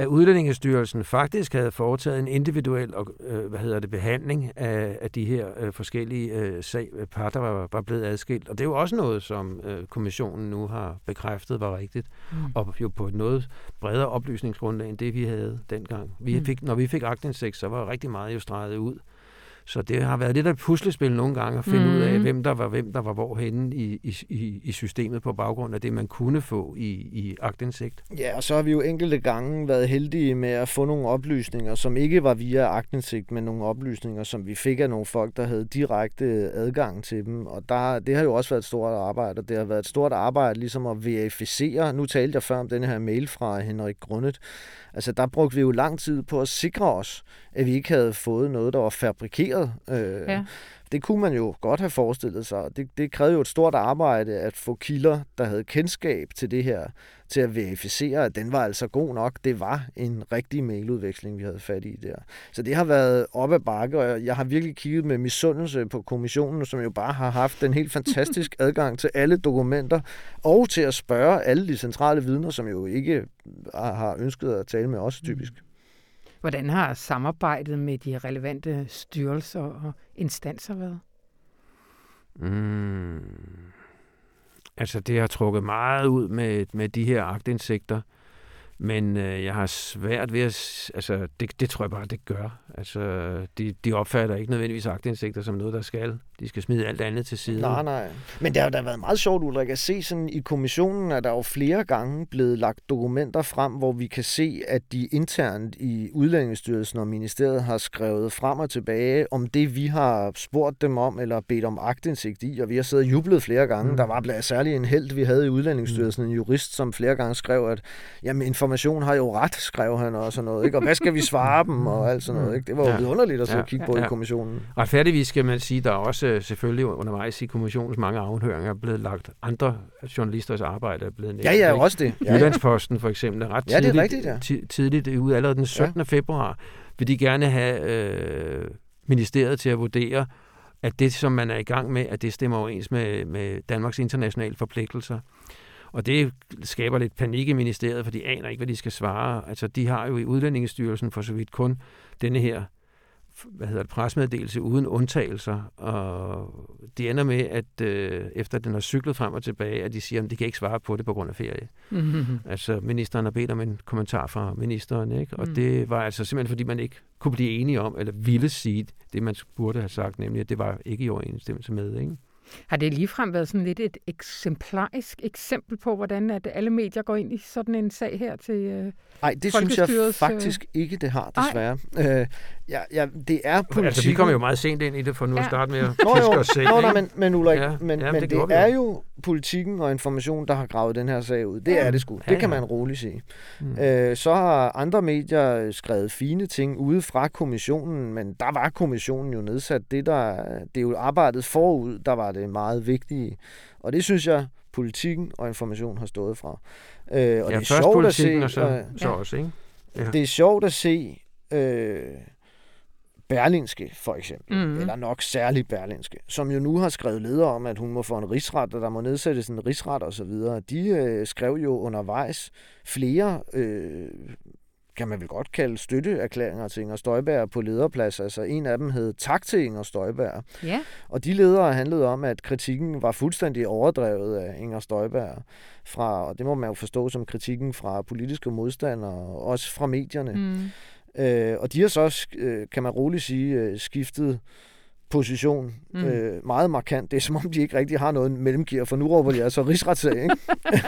at Udlændingestyrelsen faktisk havde foretaget en individuel øh, hvad hedder det, behandling af, af de her øh, forskellige øh, sag, par, der var, var blevet adskilt. Og det er jo også noget, som øh, kommissionen nu har bekræftet var rigtigt. Mm. Og jo på et noget bredere oplysningsgrundlag end det, vi havde dengang. Vi mm. fik, når vi fik agtindsigt, så var rigtig meget jo streget ud. Så det har været lidt af et puslespil nogle gange at finde mm. ud af, mm. hvem der var hvem der var hvorhenne i, i, i systemet på baggrund af det, man kunne få i, i agtindsigt. Ja, og så har vi jo enkelte gange været heldige med at få nogle oplysninger, som ikke var via agtindsigt, men nogle oplysninger, som vi fik af nogle folk, der havde direkte adgang til dem. Og der, det har jo også været et stort arbejde, og det har været et stort arbejde ligesom at verificere. Nu talte jeg før om den her mail fra Henrik Grundet, Altså, der brugte vi jo lang tid på at sikre os, at vi ikke havde fået noget, der var fabrikeret. Øh, ja. Det kunne man jo godt have forestillet sig. Det, det krævede jo et stort arbejde at få kilder, der havde kendskab til det her, til at verificere, at den var altså god nok. Det var en rigtig mailudveksling, vi havde fat i der. Så det har været op ad bakke, og jeg har virkelig kigget med misundelse på kommissionen, som jo bare har haft en helt fantastisk [laughs] adgang til alle dokumenter, og til at spørge alle de centrale vidner, som jo ikke har ønsket at tale med os typisk. Hvordan har samarbejdet med de relevante styrelser og instanser været? Mm. Altså, det har trukket meget ud med, med de her agtindsigter. Men øh, jeg har svært ved at... Altså, det, det tror jeg bare, det gør. Altså, de, de opfatter ikke nødvendigvis agtindsigter som noget, der skal. De skal smide alt andet til side. Nej, nej. Men det har da været meget sjovt, Ulrik, at se sådan i kommissionen, at der jo flere gange blevet lagt dokumenter frem, hvor vi kan se, at de internt i Udlændingsstyrelsen og ministeriet har skrevet frem og tilbage om det, vi har spurgt dem om, eller bedt om agtindsigt i, og vi har siddet og jublet flere gange. Mm. Der var blandt særligt en held, vi havde i Udlændingsstyrelsen, mm. en jurist, som flere gange skrev, at jamen, information har jo ret, skrev han og sådan noget, ikke? og hvad skal vi svare dem, og alt sådan noget. Ikke? Det var jo ja. vidunderligt at ja. kigge på ja. i kommissionen. Retfærdigvis skal man sige, der er også selvfølgelig undervejs i kommissionens mange afhøringer blevet lagt andre journalisters arbejde er blevet nævnt. Ja, ja, også det. Ja, Jyllandsposten for eksempel er ret ja, det er rigtigt, ja. tidligt ude, allerede den 17. Ja. februar, vil de gerne have øh, ministeriet til at vurdere, at det, som man er i gang med, at det stemmer overens med, med Danmarks internationale forpligtelser. Og det skaber lidt panik i ministeriet, for de aner ikke, hvad de skal svare. Altså, de har jo i Udlændingsstyrelsen for så vidt kun denne her hvad hedder det, presmeddelelse uden undtagelser, og det ender med, at øh, efter den har cyklet frem og tilbage, at de siger, at de kan ikke svare på det på grund af ferie. Mm-hmm. [laughs] Altså, ministeren har bedt om en kommentar fra ministeren, ikke? og mm. det var altså simpelthen, fordi man ikke kunne blive enige om, eller ville sige det, man burde have sagt, nemlig, at det var ikke i overensstemmelse med. Ikke? Har det ligefrem været sådan lidt et eksemplarisk eksempel på, hvordan at alle medier går ind i sådan en sag her til øh, Nej, det synes jeg øh, faktisk ikke, det har, desværre. Øh, ja, ja, det er politik. Altså, vi kommer jo meget sent ind i det, for nu ja. at starte med at nå, jo, os selv. Nå, men, men Ulrik, ja, men, ja, men det, det er jo politikken og information, der har gravet den her sag ud. Det ja. er det sgu. Det ja, ja. kan man roligt sige. Mm. Øh, så har andre medier skrevet fine ting ude fra kommissionen, men der var kommissionen jo nedsat. Det, der, det er jo arbejdet forud, der var det meget vigtige. Og det synes jeg, politikken og information har stået fra. Øh, og ja, det er sjovt at se, og så, øh, så ja. også, ikke? Ja. Det er sjovt at se øh, Berlinske, for eksempel, mm. eller nok særligt Berlinske, som jo nu har skrevet leder om, at hun må få en rigsret, og der må nedsættes en rigsret osv. De øh, skrev jo undervejs flere øh, kan man vel godt kalde støtteerklæringer til Inger Støjberg på lederplads. Altså en af dem hed Tak til Inger Støjberg. Ja. Og de ledere handlede om, at kritikken var fuldstændig overdrevet af Inger Støjberg. Fra, og det må man jo forstå som kritikken fra politiske modstandere, og også fra medierne. Mm. Øh, og de har så, øh, kan man roligt sige, øh, skiftet position mm. øh, meget markant. Det er som om, de ikke rigtig har noget mellemgear, for nu råber de altså rigsretssag, ikke?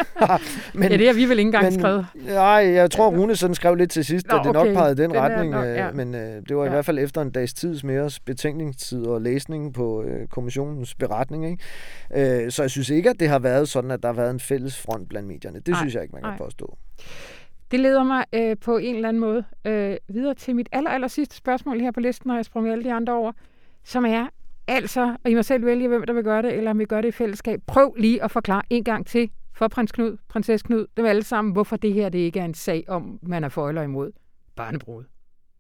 [laughs] men, ja, det har vi vel ikke engang men, skrevet. Nej, jeg tror, Rune sådan skrev lidt til sidst, Nå, at det okay. nok pegede den, den retning, nok, ja. men øh, det var ja. i hvert fald efter en dags tids mere betænkningstid og læsning på øh, kommissionens beretning, ikke? Øh, så jeg synes ikke, at det har været sådan, at der har været en fælles front blandt medierne. Det Ej, synes jeg ikke, man kan Ej. påstå. Det leder mig øh, på en eller anden måde øh, videre til mit aller, aller sidste spørgsmål her på listen, når jeg sprunget alle de andre over som er altså, og I må selv vælge, hvem der vil gøre det, eller om vi gør det i fællesskab. Prøv lige at forklare en gang til for prins Knud, prinsesse Knud, dem alle sammen, hvorfor det her det ikke er en sag om, man er for eller imod barnebrud.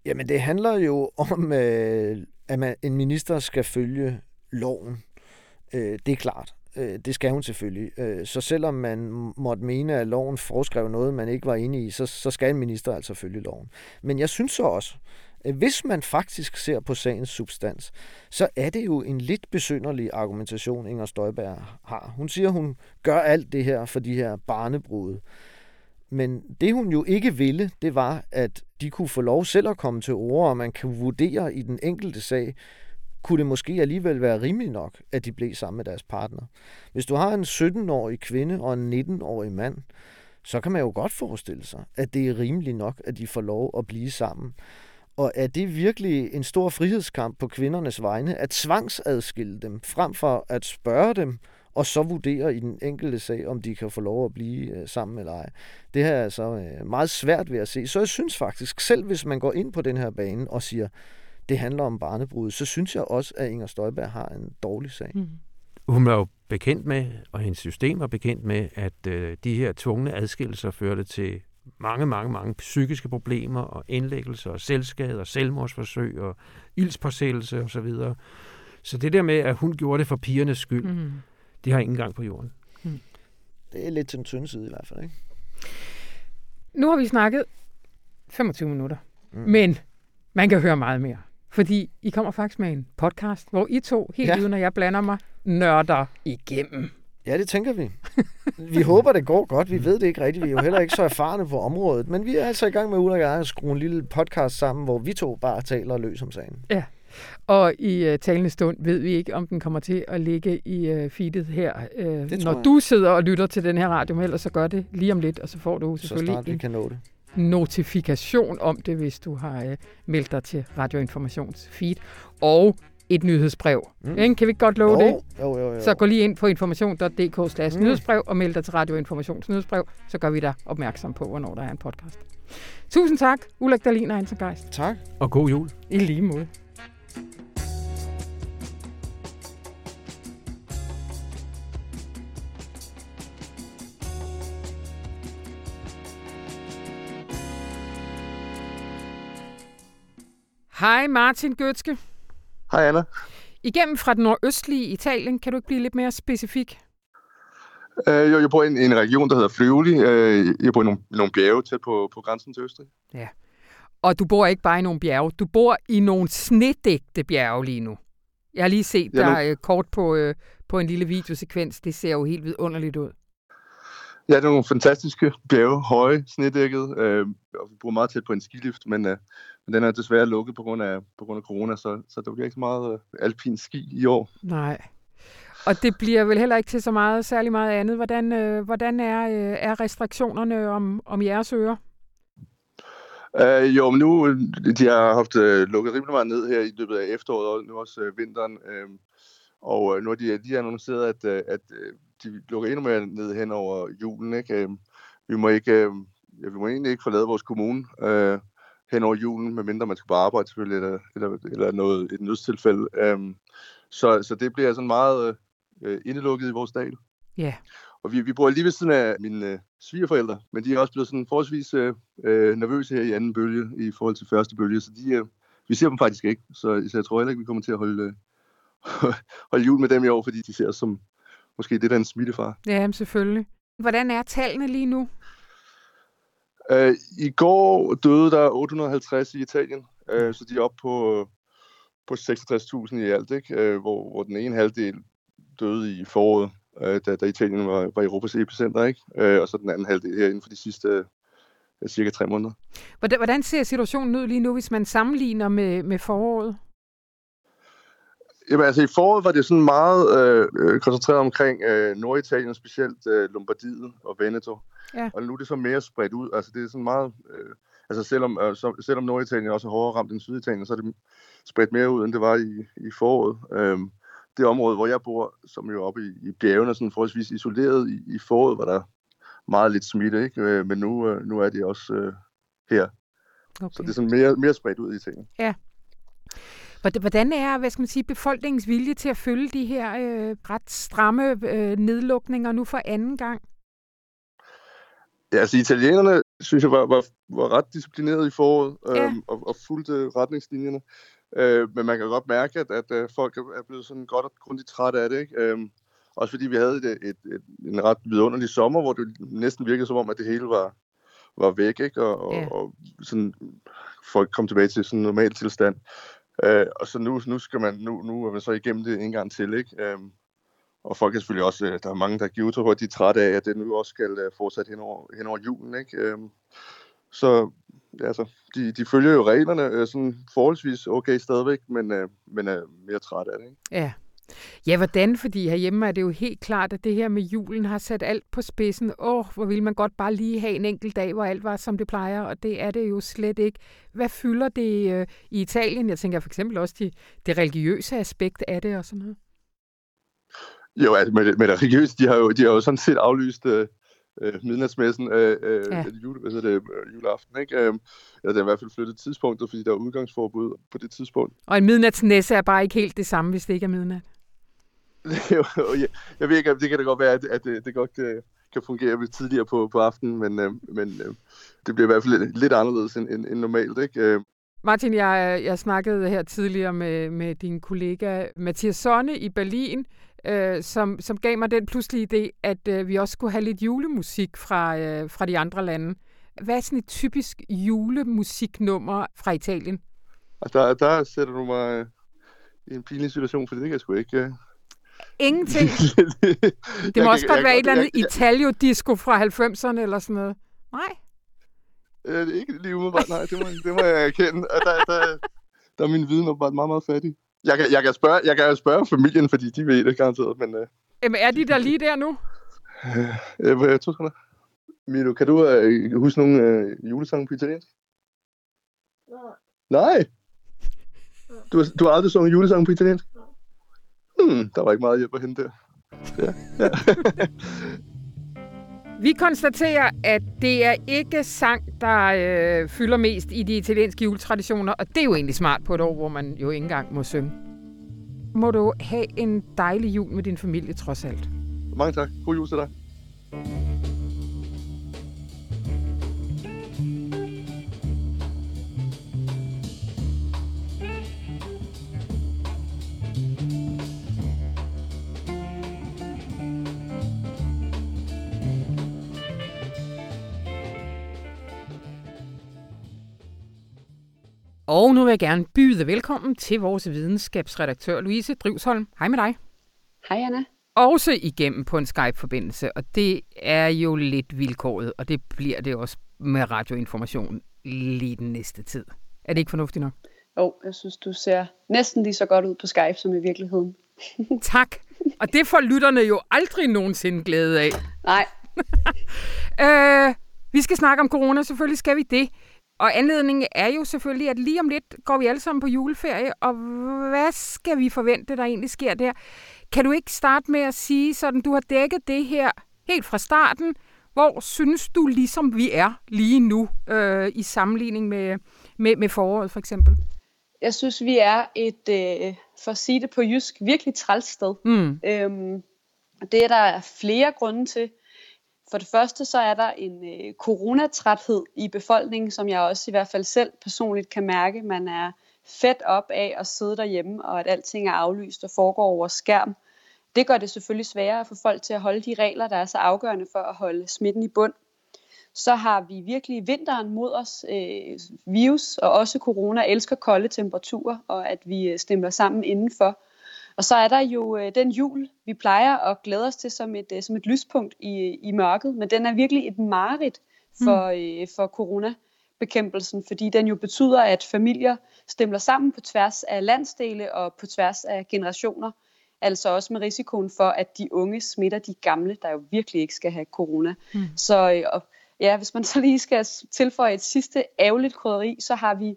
Jamen, det handler jo om, øh, at man, en minister skal følge loven. Øh, det er klart. Øh, det skal hun selvfølgelig. Øh, så selvom man måtte mene, at loven foreskrev noget, man ikke var enig i, så, så skal en minister altså følge loven. Men jeg synes så også, Øh, hvis man faktisk ser på sagens substans, så er det jo en lidt besynderlig argumentation, Inger Støjberg har. Hun siger, hun gør alt det her for de her barnebrude. Men det hun jo ikke ville, det var, at de kunne få lov selv at komme til ord, og man kan vurdere i den enkelte sag, kunne det måske alligevel være rimeligt nok, at de blev sammen med deres partner. Hvis du har en 17-årig kvinde og en 19-årig mand, så kan man jo godt forestille sig, at det er rimeligt nok, at de får lov at blive sammen. Og er det virkelig en stor frihedskamp på kvindernes vegne at tvangsadskille dem, frem for at spørge dem, og så vurdere i den enkelte sag, om de kan få lov at blive øh, sammen eller ej. Det her er altså øh, meget svært ved at se. Så jeg synes faktisk, selv hvis man går ind på den her bane og siger, det handler om barnebrud, så synes jeg også, at Inger Støjberg har en dårlig sag. Mm. Hun er jo bekendt med, og hendes system er bekendt med, at øh, de her tvungne adskillelser førte til mange, mange, mange psykiske problemer og indlæggelser og selvskade og selvmordsforsøg og ildspåsættelse osv. Så, så det der med, at hun gjorde det for pigernes skyld, mm. det har ingen gang på jorden. Mm. Det er lidt til den tynde side i hvert fald, ikke? Nu har vi snakket 25 minutter, mm. men man kan høre meget mere. Fordi I kommer faktisk med en podcast, hvor I to, helt ja. uden at jeg blander mig, nørder igennem. Ja, det tænker vi. Vi håber, det går godt. Vi ved det ikke rigtigt. Vi er jo heller ikke så erfarne på området. Men vi er altså i gang med Ulla og jeg at skrue en lille podcast sammen, hvor vi to bare taler løs om sagen. Ja. Og i uh, talende stund ved vi ikke, om den kommer til at ligge i uh, feedet her, uh, når jeg. du sidder og lytter til den her radio, men ellers så gør det lige om lidt, og så får du selvfølgelig så snart vi kan nå det. notifikation om det, hvis du har uh, meldt dig til Radioinformations feed. Og et nyhedsbrev. Mm. Ikke? Kan vi ikke godt love jo, det? Jo, jo, jo. Så gå lige ind på information.dk slash mm. nyhedsbrev og meld dig til Radio Informations nyhedsbrev, så gør vi dig opmærksom på, hvornår der er en podcast. Tusind tak, Ulrik Dahlin og Hansen Geist. Tak. Og god jul. I lige måde. Hej Martin Gøtske. Hej Anna. Igennem fra den nordøstlige Italien, kan du ikke blive lidt mere specifik? Øh, jo, jeg bor i en, en region, der hedder Friuli. Øh, jeg bor i nogle, nogle bjerge tæt på, på grænsen til Østrig. Ja. Og du bor ikke bare i nogle bjerge, du bor i nogle snedægte bjerge lige nu. Jeg har lige set Jamen. dig øh, kort på, øh, på en lille videosekvens. Det ser jo helt vidunderligt ud. Ja, det er nogle fantastiske bjerge, høje, snedækket. Øh, og vi bor meget tæt på en skilift, men, øh, men den er desværre lukket på grund af, på grund af corona, så, så der bliver ikke så meget øh, alpin ski i år. Nej. Og det bliver vel heller ikke til så meget, særlig meget andet. Hvordan, øh, hvordan er, øh, er restriktionerne om, om jeres ører? Uh, jo, men nu de har haft uh, lukket rimelig meget ned her i løbet af efteråret og nu også uh, vinteren. Uh, og uh, nu har de, har annonceret, at, uh, at uh, de lukker endnu mere ned hen over julen. Ikke? Uh, vi må ikke, uh, ja, vi må egentlig ikke forlade vores kommune uh, hen over julen, medmindre man skal på arbejde selvfølgelig, eller, eller, eller noget, et nødstilfælde. Um, så, så det bliver sådan meget uh, indelukket i vores dal. Ja. Yeah. Og vi, vi bor lige ved siden af mine øh, svigerforældre, men de er også blevet sådan forholdsvis øh, øh, nervøse her i anden bølge i forhold til første bølge, så de, øh, vi ser dem faktisk ikke. Så, så jeg tror heller ikke, vi kommer til at holde, øh, [laughs] holde jul med dem i år, fordi de ser os som måske det der en smittefar. Ja, selvfølgelig. Hvordan er tallene lige nu? Uh, I går døde der 850 i Italien, uh, så de er oppe på, på 66.000 i alt, ikke? Uh, hvor, hvor den ene halvdel døde i foråret, uh, da, da Italien var, var Europas epicenter, ikke? Uh, og så den anden halvdel her inden for de sidste cirka tre måneder. Hvordan ser situationen ud lige nu, hvis man sammenligner med, med foråret? Jamen altså i foråret var det sådan meget øh, koncentreret omkring øh, Norditalien, specielt øh, Lombardiet og Veneto. Ja. Og nu er det så mere spredt ud. Altså det er sådan meget... Øh, altså selvom, øh, så, selvom Norditalien også er hårdere ramt end Syditalien, så er det spredt mere ud, end det var i, i foråret. Øh, det område, hvor jeg bor, som jo oppe i, i bjergene, sådan forholdsvis isoleret i, i foråret, var der meget lidt smitte, ikke? Øh, men nu, øh, nu er det også øh, her. Okay. Så det er sådan mere, mere spredt ud i tingene. Ja. Hvordan er hvad skal man sige, befolkningens vilje til at følge de her øh, ret stramme øh, nedlukninger nu for anden gang? Ja, altså italienerne, synes jeg, var, var, var ret disciplineret i foråret ja. øhm, og, og fulgte retningslinjerne. Øh, men man kan godt mærke, at, at, at folk er blevet sådan godt og grundigt trætte af det. Ikke? Øhm, også fordi vi havde et, et, et, en ret vidunderlig sommer, hvor det næsten virkede som om, at det hele var, var væk, ikke? Og, og, ja. og sådan, folk kom tilbage til sådan en normal tilstand. Øh, og så nu, nu, skal man, nu, nu er man så igennem det en gang til, ikke? Øh, og folk er selvfølgelig også, øh, der er mange, der giver udtryk for, at de er trætte af, at det nu også skal øh, fortsætte hen over, hen over julen, ikke? Øh, så altså, de, de følger jo reglerne øh, sådan forholdsvis okay stadigvæk, men, øh, men er mere træt af det, ikke? Ja. Ja, hvordan? Fordi herhjemme er det jo helt klart, at det her med julen har sat alt på spidsen. Åh, oh, hvor vil man godt bare lige have en enkelt dag, hvor alt var, som det plejer, og det er det jo slet ikke. Hvad fylder det øh, i Italien? Jeg tænker for eksempel også de, det religiøse aspekt af det og sådan noget. Jo, altså med, med det religiøse, de har jo, de har jo sådan set aflyst øh, øh midnatsmessen øh, øh, ja. jule, hvad hedder det, øh, juleaften, ikke? Øh, eller det er i hvert fald flyttet tidspunktet, fordi der er udgangsforbud på det tidspunkt. Og en midnatsnæsse er bare ikke helt det samme, hvis det ikke er midnat. Jeg, ved ikke, det kan da godt være, at, at det, det godt øh, kan fungere tidligere på, på aftenen, men, øh, men øh, det bliver i hvert fald lidt, lidt anderledes end, end, end normalt. Ikke? Martin, jeg, jeg snakkede her tidligere med, med din kollega Mathias Sonne i Berlin, øh, som, som gav mig den pludselige idé, at øh, vi også skulle have lidt julemusik fra, øh, fra de andre lande. Hvad er sådan et typisk julemusiknummer fra Italien? Altså, der, der sætter du mig i en pinlig situation, for det kan jeg sgu ikke... Ingenting. [laughs] det må også godt være et eller andet Italio-disco fra 90'erne eller sådan noget. Nej. Øh, det er ikke lige umiddelbart, nej. Det må, det må jeg erkende. Der, der, der er min viden åbenbart meget, meget fattig. Jeg kan, jeg kan, spørge, jeg kan spørge familien, fordi de ved det garanteret. Men, øh... Jamen, er de der lige der nu? Øh, øh, to sekunder. Milo, kan du øh, huske nogle øh, julesange på italiensk? Nej. Nej? Du, du har aldrig sunget julesange på italiensk? Hmm, der var ikke meget hjælp at hente der. Ja, ja. [laughs] Vi konstaterer, at det er ikke sang, der øh, fylder mest i de italienske juletraditioner, og det er jo egentlig smart på et år, hvor man jo ikke engang må synge. Må du have en dejlig jul med din familie trods alt. Mange tak. God jul til dig. Og nu vil jeg gerne byde velkommen til vores videnskabsredaktør Louise Drivsholm. Hej med dig. Hej Anna. Også igennem på en Skype-forbindelse, og det er jo lidt vilkåret, og det bliver det også med radioinformation lige den næste tid. Er det ikke fornuftigt nok? Jo, oh, jeg synes, du ser næsten lige så godt ud på Skype som i virkeligheden. [laughs] tak. Og det får lytterne jo aldrig nogensinde glæde af. Nej. [laughs] øh, vi skal snakke om corona, selvfølgelig skal vi det. Og anledningen er jo selvfølgelig, at lige om lidt går vi alle sammen på juleferie, og hvad skal vi forvente, der egentlig sker der? Kan du ikke starte med at sige, sådan du har dækket det her helt fra starten, hvor synes du ligesom vi er lige nu øh, i sammenligning med, med, med foråret for eksempel? Jeg synes, vi er et, øh, for at sige det på jysk, virkelig træls sted. Mm. Øhm, det er der flere grunde til. For det første så er der en øh, coronatræthed i befolkningen, som jeg også i hvert fald selv personligt kan mærke. Man er fedt op af at sidde derhjemme, og at alting er aflyst og foregår over skærm. Det gør det selvfølgelig sværere for folk til at holde de regler, der er så afgørende for at holde smitten i bund. så har vi virkelig vinteren mod os. Øh, virus og også corona elsker kolde temperaturer, og at vi øh, stemmer sammen indenfor. Og så er der jo øh, den jul, vi plejer at glæde os til som et, øh, som et lyspunkt i, i mørket, men den er virkelig et mareridt for, mm. øh, for coronabekæmpelsen, fordi den jo betyder, at familier stemmer sammen på tværs af landsdele og på tværs af generationer. Altså også med risikoen for, at de unge smitter de gamle, der jo virkelig ikke skal have corona. Mm. Så øh, og, ja, hvis man så lige skal tilføje et sidste ærgerligt krydderi, så har vi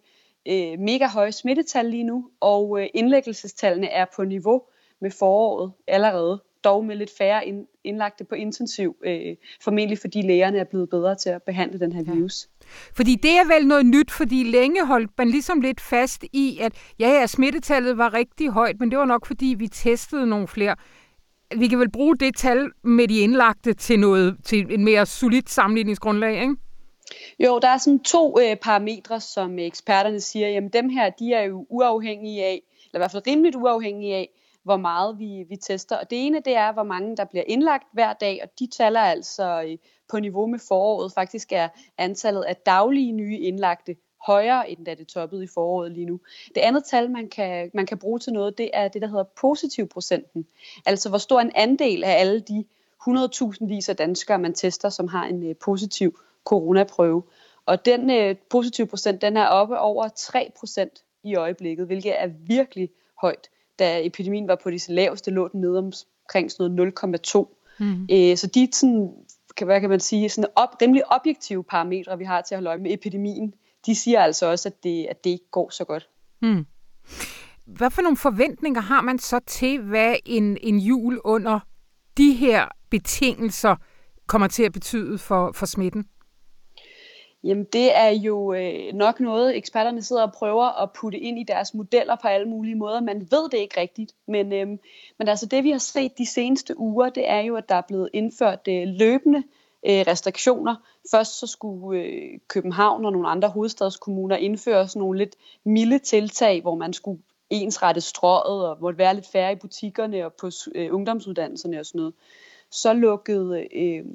øh, mega høje smittetal lige nu, og øh, indlæggelsestallene er på niveau med foråret allerede, dog med lidt færre ind, indlagte på intensiv, øh, formentlig fordi lægerne er blevet bedre til at behandle den her virus. Ja. Fordi det er vel noget nyt, fordi længe holdt man ligesom lidt fast i, at ja, ja, smittetallet var rigtig højt, men det var nok fordi, vi testede nogle flere. Vi kan vel bruge det tal med de indlagte til noget til en mere solidt sammenligningsgrundlag, ikke? Jo, der er sådan to øh, parametre, som øh, eksperterne siger, jamen dem her, de er jo uafhængige af, eller i hvert fald rimeligt uafhængige af, hvor meget vi, vi tester. Og det ene, det er, hvor mange der bliver indlagt hver dag, og de taler altså øh, på niveau med foråret. Faktisk er antallet af daglige nye indlagte højere, end da det toppede i foråret lige nu. Det andet tal, man kan, man kan bruge til noget, det er det, der hedder positiv procenten. Altså hvor stor en andel af alle de 100.000 vis af danskere, man tester, som har en øh, positiv coronaprøve. Og den øh, positive procent, den er oppe over 3 procent i øjeblikket, hvilket er virkelig højt. Da epidemien var på de laveste, lå den nede omkring sådan noget 0,2. Mm. Øh, så de sådan, kan, hvad kan man sige, sådan op, rimelig objektive parametre, vi har til at holde øje med epidemien, de siger altså også, at det, at det ikke går så godt. Mm. Hvad for nogle forventninger har man så til, hvad en, en jul under de her betingelser kommer til at betyde for, for smitten? Jamen det er jo øh, nok noget, eksperterne sidder og prøver at putte ind i deres modeller på alle mulige måder. Man ved det ikke rigtigt, men, øh, men altså det vi har set de seneste uger, det er jo, at der er blevet indført øh, løbende øh, restriktioner. Først så skulle øh, København og nogle andre hovedstadskommuner indføre sådan nogle lidt milde tiltag, hvor man skulle ensrette strøget og måtte være lidt færre i butikkerne og på øh, ungdomsuddannelserne og sådan noget. Så lukkede øh,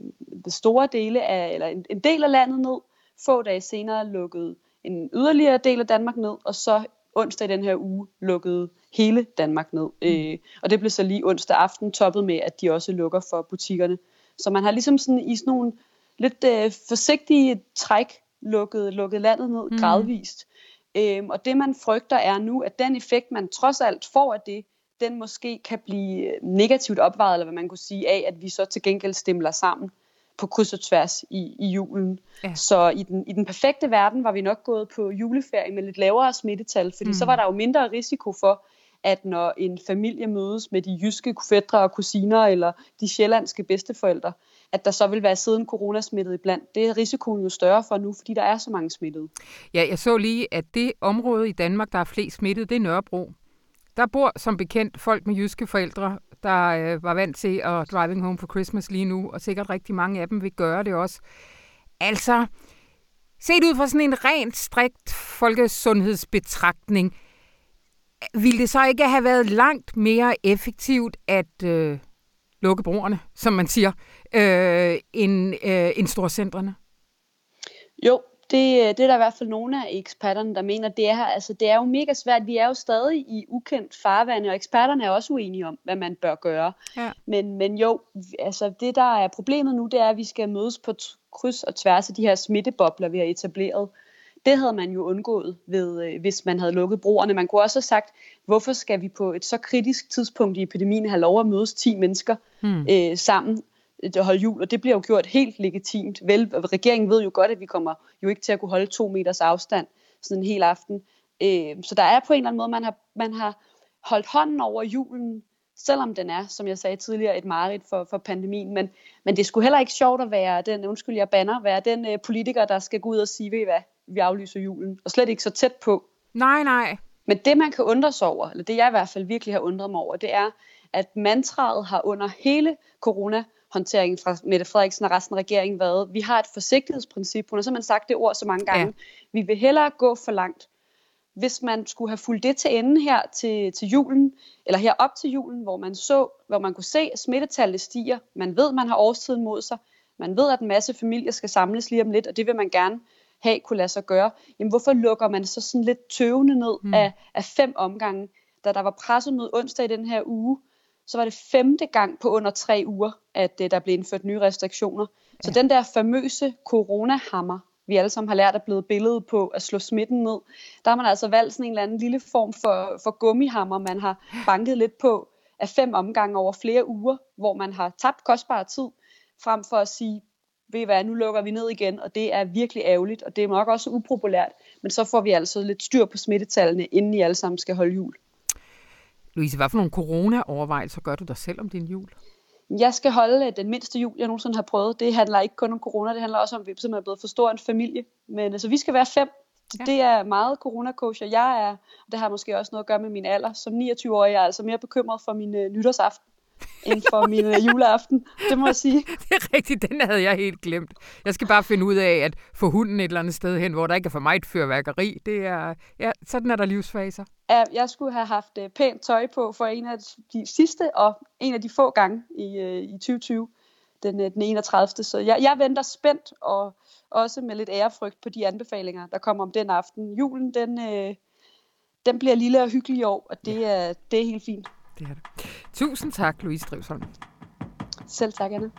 store dele af, eller en, en del af landet ned, få dage senere lukkede en yderligere del af Danmark ned, og så onsdag i den her uge lukkede hele Danmark ned. Mm. Øh, og det blev så lige onsdag aften toppet med, at de også lukker for butikkerne. Så man har ligesom sådan i sådan nogle lidt øh, forsigtige træk lukket, lukket landet ned mm. gradvist. Øh, og det man frygter er nu, at den effekt, man trods alt får af det, den måske kan blive negativt opvejet, eller hvad man kunne sige, af at vi så til gengæld stemler sammen på kryds og tværs i, i julen. Ja. Så i den, i den perfekte verden var vi nok gået på juleferie med lidt lavere smittetal, fordi mm. så var der jo mindre risiko for, at når en familie mødes med de jyske fædre og kusiner eller de sjællandske bedsteforældre, at der så vil være siden coronasmittet iblandt. Det er risikoen jo større for nu, fordi der er så mange smittede. Ja, jeg så lige, at det område i Danmark, der er flest smittet, det er Nørrebro. Der bor som bekendt folk med jyske forældre, der øh, var vant til at driving home for Christmas lige nu, og sikkert rigtig mange af dem vil gøre det også. Altså, set ud fra sådan en rent strikt folkesundhedsbetragtning, ville det så ikke have været langt mere effektivt at øh, lukke broerne, som man siger, øh, end, øh, end storcentrene? Jo, det, det er der i hvert fald nogle af eksperterne, der mener, det er, altså, det er jo mega svært. Vi er jo stadig i ukendt farvande, og eksperterne er også uenige om, hvad man bør gøre. Ja. Men, men jo, altså, det der er problemet nu, det er, at vi skal mødes på kryds og tværs af de her smittebobler, vi har etableret. Det havde man jo undgået, ved, øh, hvis man havde lukket broerne. Man kunne også have sagt, hvorfor skal vi på et så kritisk tidspunkt i epidemien have lov at mødes 10 mennesker hmm. øh, sammen holde jul, og det bliver jo gjort helt legitimt. Vel, regeringen ved jo godt, at vi kommer jo ikke til at kunne holde to meters afstand sådan en hel aften. Øh, så der er på en eller anden måde, man har, man har holdt hånden over julen, selvom den er, som jeg sagde tidligere, et mareridt for, for pandemien. Men, men det skulle heller ikke sjovt at være den, undskyld jeg banner, være den øh, politiker, der skal gå ud og sige, ved I hvad, vi aflyser julen. Og slet ikke så tæt på. Nej, nej. Men det man kan undre sig over, eller det jeg i hvert fald virkelig har undret mig over, det er, at mantraet har under hele corona håndteringen fra Mette Frederiksen og resten af regeringen været, vi har et forsigtighedsprincip. Hun har simpelthen sagt det ord så mange gange. Ja. Vi vil hellere gå for langt. Hvis man skulle have fulgt det til enden her til, til julen, eller her op til julen, hvor man så, hvor man kunne se, at smittetallet stiger, man ved, man har årstiden mod sig, man ved, at en masse familier skal samles lige om lidt, og det vil man gerne have kunne lade sig gøre, jamen hvorfor lukker man så sådan lidt tøvende ned mm. af, af fem omgange? Da der var pressemøde onsdag i den her uge, så var det femte gang på under tre uger, at uh, der blev indført nye restriktioner. Så den der famøse coronahammer, vi alle sammen har lært er blevet billedet på at slå smitten ned, der har man altså valgt sådan en eller anden lille form for, for gummihammer, man har banket lidt på af fem omgange over flere uger, hvor man har tabt kostbar tid, frem for at sige, ved hvad, nu lukker vi ned igen, og det er virkelig ærgerligt, og det er nok også upopulært, men så får vi altså lidt styr på smittetallene, inden I alle sammen skal holde jul. Louise, hvad for nogle corona-overvejelser gør du dig selv om din jul? Jeg skal holde øh, den mindste jul, jeg nogensinde har prøvet. Det handler ikke kun om corona, det handler også om, at vi simpelthen er blevet for stor en familie. Men altså, vi skal være fem. Ja. Det er meget corona-coach, og jeg er, og det har måske også noget at gøre med min alder. Som 29-årig er jeg altså mere bekymret for min øh, nytårsaften end for min uh, juleaften. Det må jeg sige. [laughs] Det er rigtigt, den havde jeg helt glemt. Jeg skal bare finde ud af at få hunden et eller andet sted hen, hvor der ikke er for meget fyrværkeri. Det er, ja, sådan er der livsfaser. Ja, jeg skulle have haft uh, pænt tøj på for en af de sidste og en af de få gange i, uh, i 2020, den, den 31. Så jeg, jeg venter spændt og også med lidt ærefrygt på de anbefalinger, der kommer om den aften. Julen, den, den bliver lille og hyggelig i år, og det, er, det er helt fint det er det. Tusind tak, Louise Drivsholm. Selv tak, Anna.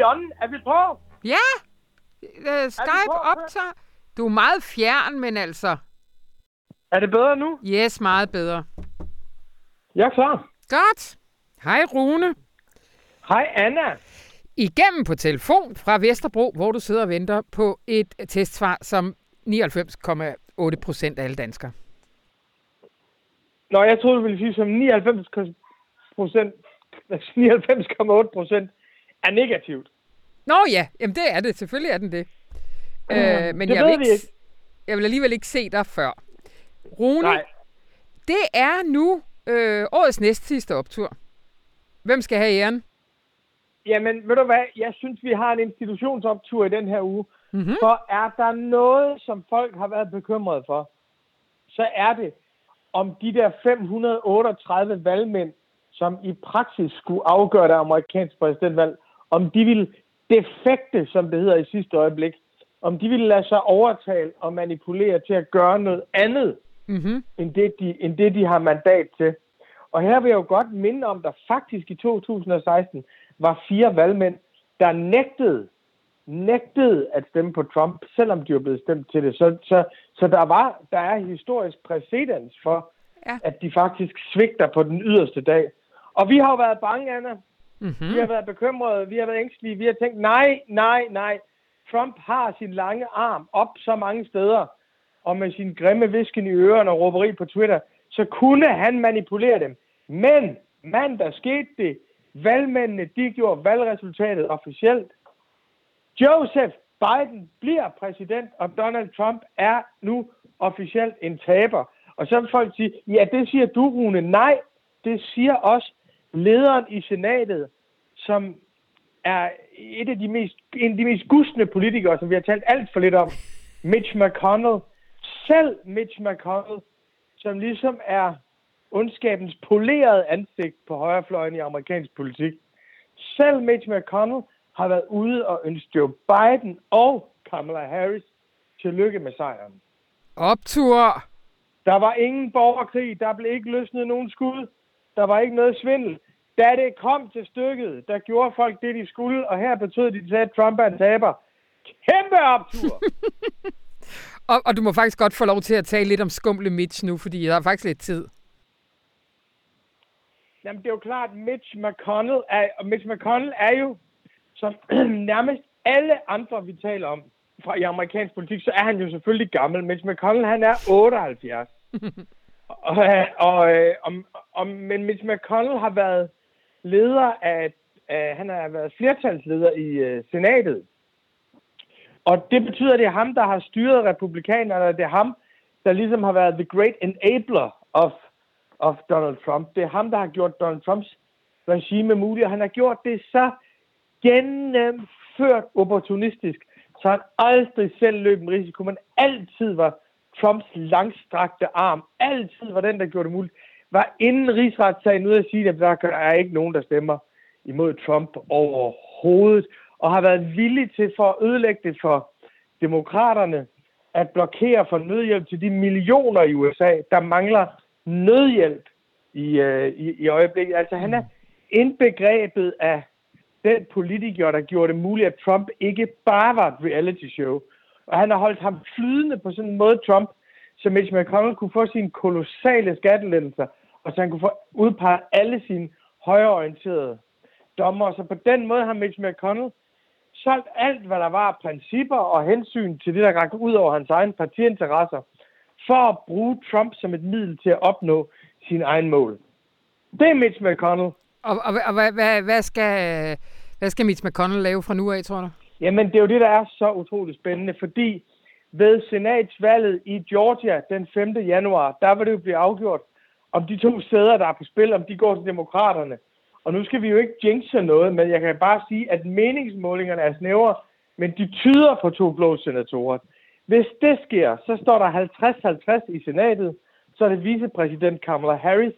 Er vi on? Er vi på? Ja! Uh, Skype optager. Du er meget fjern, men altså... Er det bedre nu? Yes, meget bedre. Jeg er klar. Godt. Hej Rune. Hej Anna. Igennem på telefon fra Vesterbro, hvor du sidder og venter på et testsvar, som 99,8 procent af alle danskere. Nå, jeg troede, du ville sige som 99 procent, [laughs] 99,8 procent er negativt. Nå ja, jamen det er det. Selvfølgelig er den det. Mm, øh, men det jeg, vil ikke, ikke. jeg vil alligevel ikke se dig før. Rune, Nej. det er nu øh, årets næst sidste optur. Hvem skal have æren? Jamen, ved du hvad? Jeg synes, vi har en institutionsoptur i den her uge. Mm-hmm. For er der noget, som folk har været bekymrede for, så er det, om de der 538 valgmænd, som i praksis skulle afgøre det amerikanske præsidentvalg, om de ville defekte, som det hedder i sidste øjeblik, om de ville lade sig overtale og manipulere til at gøre noget andet, mm-hmm. end, det, de, end det, de har mandat til. Og her vil jeg jo godt minde om, at der faktisk i 2016 var fire valgmænd, der nægtede, nægtede at stemme på Trump, selvom de var blevet stemt til det. Så, så, så der, var, der er historisk præcedens for, ja. at de faktisk svigter på den yderste dag. Og vi har jo været bange, Anna. Mm-hmm. Vi har været bekymrede, vi har været ængstelige, vi har tænkt, nej, nej, nej. Trump har sin lange arm op så mange steder, og med sin grimme visken i ørerne og råberi på Twitter, så kunne han manipulere dem. Men mandag skete det. Valgmændene, de gjorde valgresultatet officielt. Joseph Biden bliver præsident, og Donald Trump er nu officielt en taber. Og så vil folk sige, ja, det siger du, Rune. Nej, det siger også lederen i senatet, som er et af de mest, en af de mest gustne politikere, som vi har talt alt for lidt om, Mitch McConnell. Selv Mitch McConnell, som ligesom er ondskabens polerede ansigt på højrefløjen i amerikansk politik. Selv Mitch McConnell har været ude og ønske Joe Biden og Kamala Harris tillykke med sejren. Optur! Der var ingen borgerkrig, der blev ikke løsnet nogen skud. Der var ikke noget svindel. Da det kom til stykket, der gjorde folk det, de skulle, og her betød det, at Trump er en taber. Kæmpe optur! [laughs] og, og du må faktisk godt få lov til at tale lidt om skumle Mitch nu, fordi der er faktisk lidt tid. Jamen, det er jo klart, Mitch McConnell er, Mitch McConnell er jo, som [clears throat] nærmest alle andre, vi taler om fra i amerikansk politik, så er han jo selvfølgelig gammel. Mitch McConnell, han er 78. [laughs] Og, og, og, øh, og, men Mitch McConnell har været leder af, af han har været flertalsleder i uh, senatet. Og det betyder, at det er ham, der har styret republikanerne, og det er ham, der ligesom har været the great enabler of, of Donald Trump. Det er ham, der har gjort Donald Trumps regime muligt, og han har gjort det så gennemført opportunistisk, så han aldrig selv løb en risiko, men altid var Trumps langstrakte arm, altid var den, der gjorde det muligt, var inden rigsretssagen ude at sige, at der er ikke nogen, der stemmer imod Trump overhovedet, og har været villig til for at ødelægge det for demokraterne, at blokere for nødhjælp til de millioner i USA, der mangler nødhjælp i, øh, i, i øjeblikket. Altså han er indbegrebet af den politiker, der gjorde det muligt, at Trump ikke bare var et reality show. Og han har holdt ham flydende på sådan en måde, Trump, så Mitch McConnell kunne få sine kolossale skattelettelser, og så han kunne få udpeget alle sine højreorienterede dommer. Så på den måde har Mitch McConnell solgt alt, hvad der var af principper og hensyn til det, der rakte ud over hans egen partiinteresser, for at bruge Trump som et middel til at opnå sin egen mål. Det er Mitch McConnell. Og, og, og hvad, hvad, hvad, skal, hvad skal Mitch McConnell lave fra nu af, tror du? Jamen, det er jo det, der er så utroligt spændende, fordi ved senatsvalget i Georgia den 5. januar, der vil det jo blive afgjort, om de to sæder, der er på spil, om de går til demokraterne. Og nu skal vi jo ikke jinxe noget, men jeg kan bare sige, at meningsmålingerne er snævre, men de tyder på to blå senatorer. Hvis det sker, så står der 50-50 i senatet, så er det vicepræsident Kamala Harris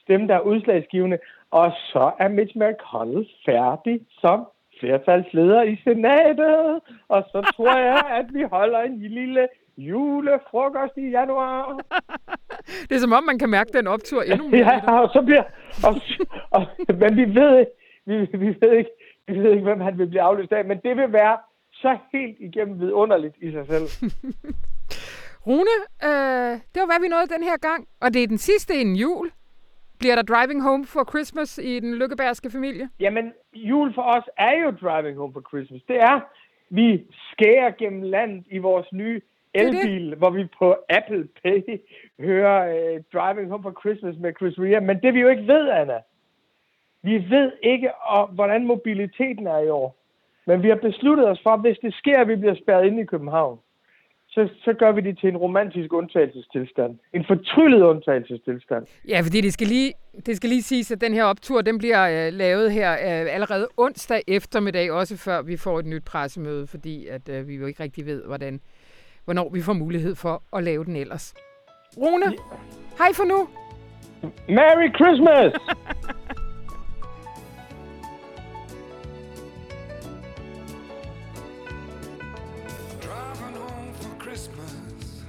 stemme, der er udslagsgivende, og så er Mitch McConnell færdig som flertalsleder i senatet. Og så tror jeg, at vi holder en lille julefrokost i januar. [laughs] det er som om, man kan mærke den optur endnu mere. [laughs] ja, og så bliver... Og, og, men vi ved, ikke, vi, vi, ved ikke, vi ved ikke, hvem han vil blive afløst af, men det vil være så helt igennem vidunderligt i sig selv. [laughs] Rune, øh, det var hvad vi nåede den her gang, og det er den sidste inden jul. Bliver der driving home for Christmas i den lykkebærske familie? Jamen, jul for os er jo driving home for Christmas. Det er, vi skærer gennem landet i vores nye elbil, hvor vi på Apple Pay hører uh, Driving Home for Christmas med Chris Rea. Men det vi jo ikke ved, Anna, vi ved ikke, og, hvordan mobiliteten er i år. Men vi har besluttet os for, at hvis det sker, at vi bliver spærret inde i København, så, så gør vi det til en romantisk undtagelsestilstand. En fortryllet undtagelsestilstand. Ja, fordi det skal lige, det skal lige siges, at den her optur, den bliver øh, lavet her øh, allerede onsdag eftermiddag, også før vi får et nyt pressemøde, fordi at øh, vi jo ikke rigtig ved, hvordan, hvornår vi får mulighed for at lave den ellers. Rune, ja. hej for nu. Merry Christmas! [laughs] Christmas.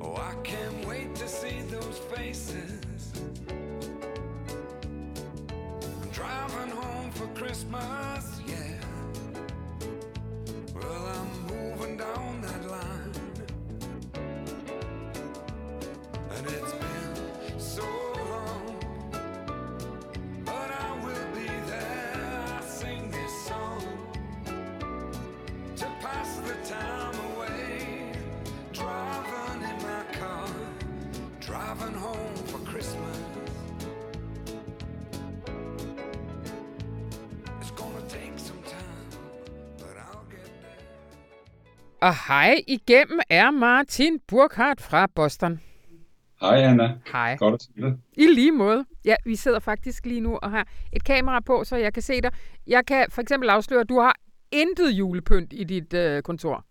Oh, I can't wait to see those faces. I'm driving home for Christmas. Og hej igennem er Martin Burkhardt fra Boston. Hej Anna. Hej. Godt at se dig. I lige måde. Ja, vi sidder faktisk lige nu og har et kamera på, så jeg kan se dig. Jeg kan for eksempel afsløre, at du har intet julepynt i dit øh, kontor.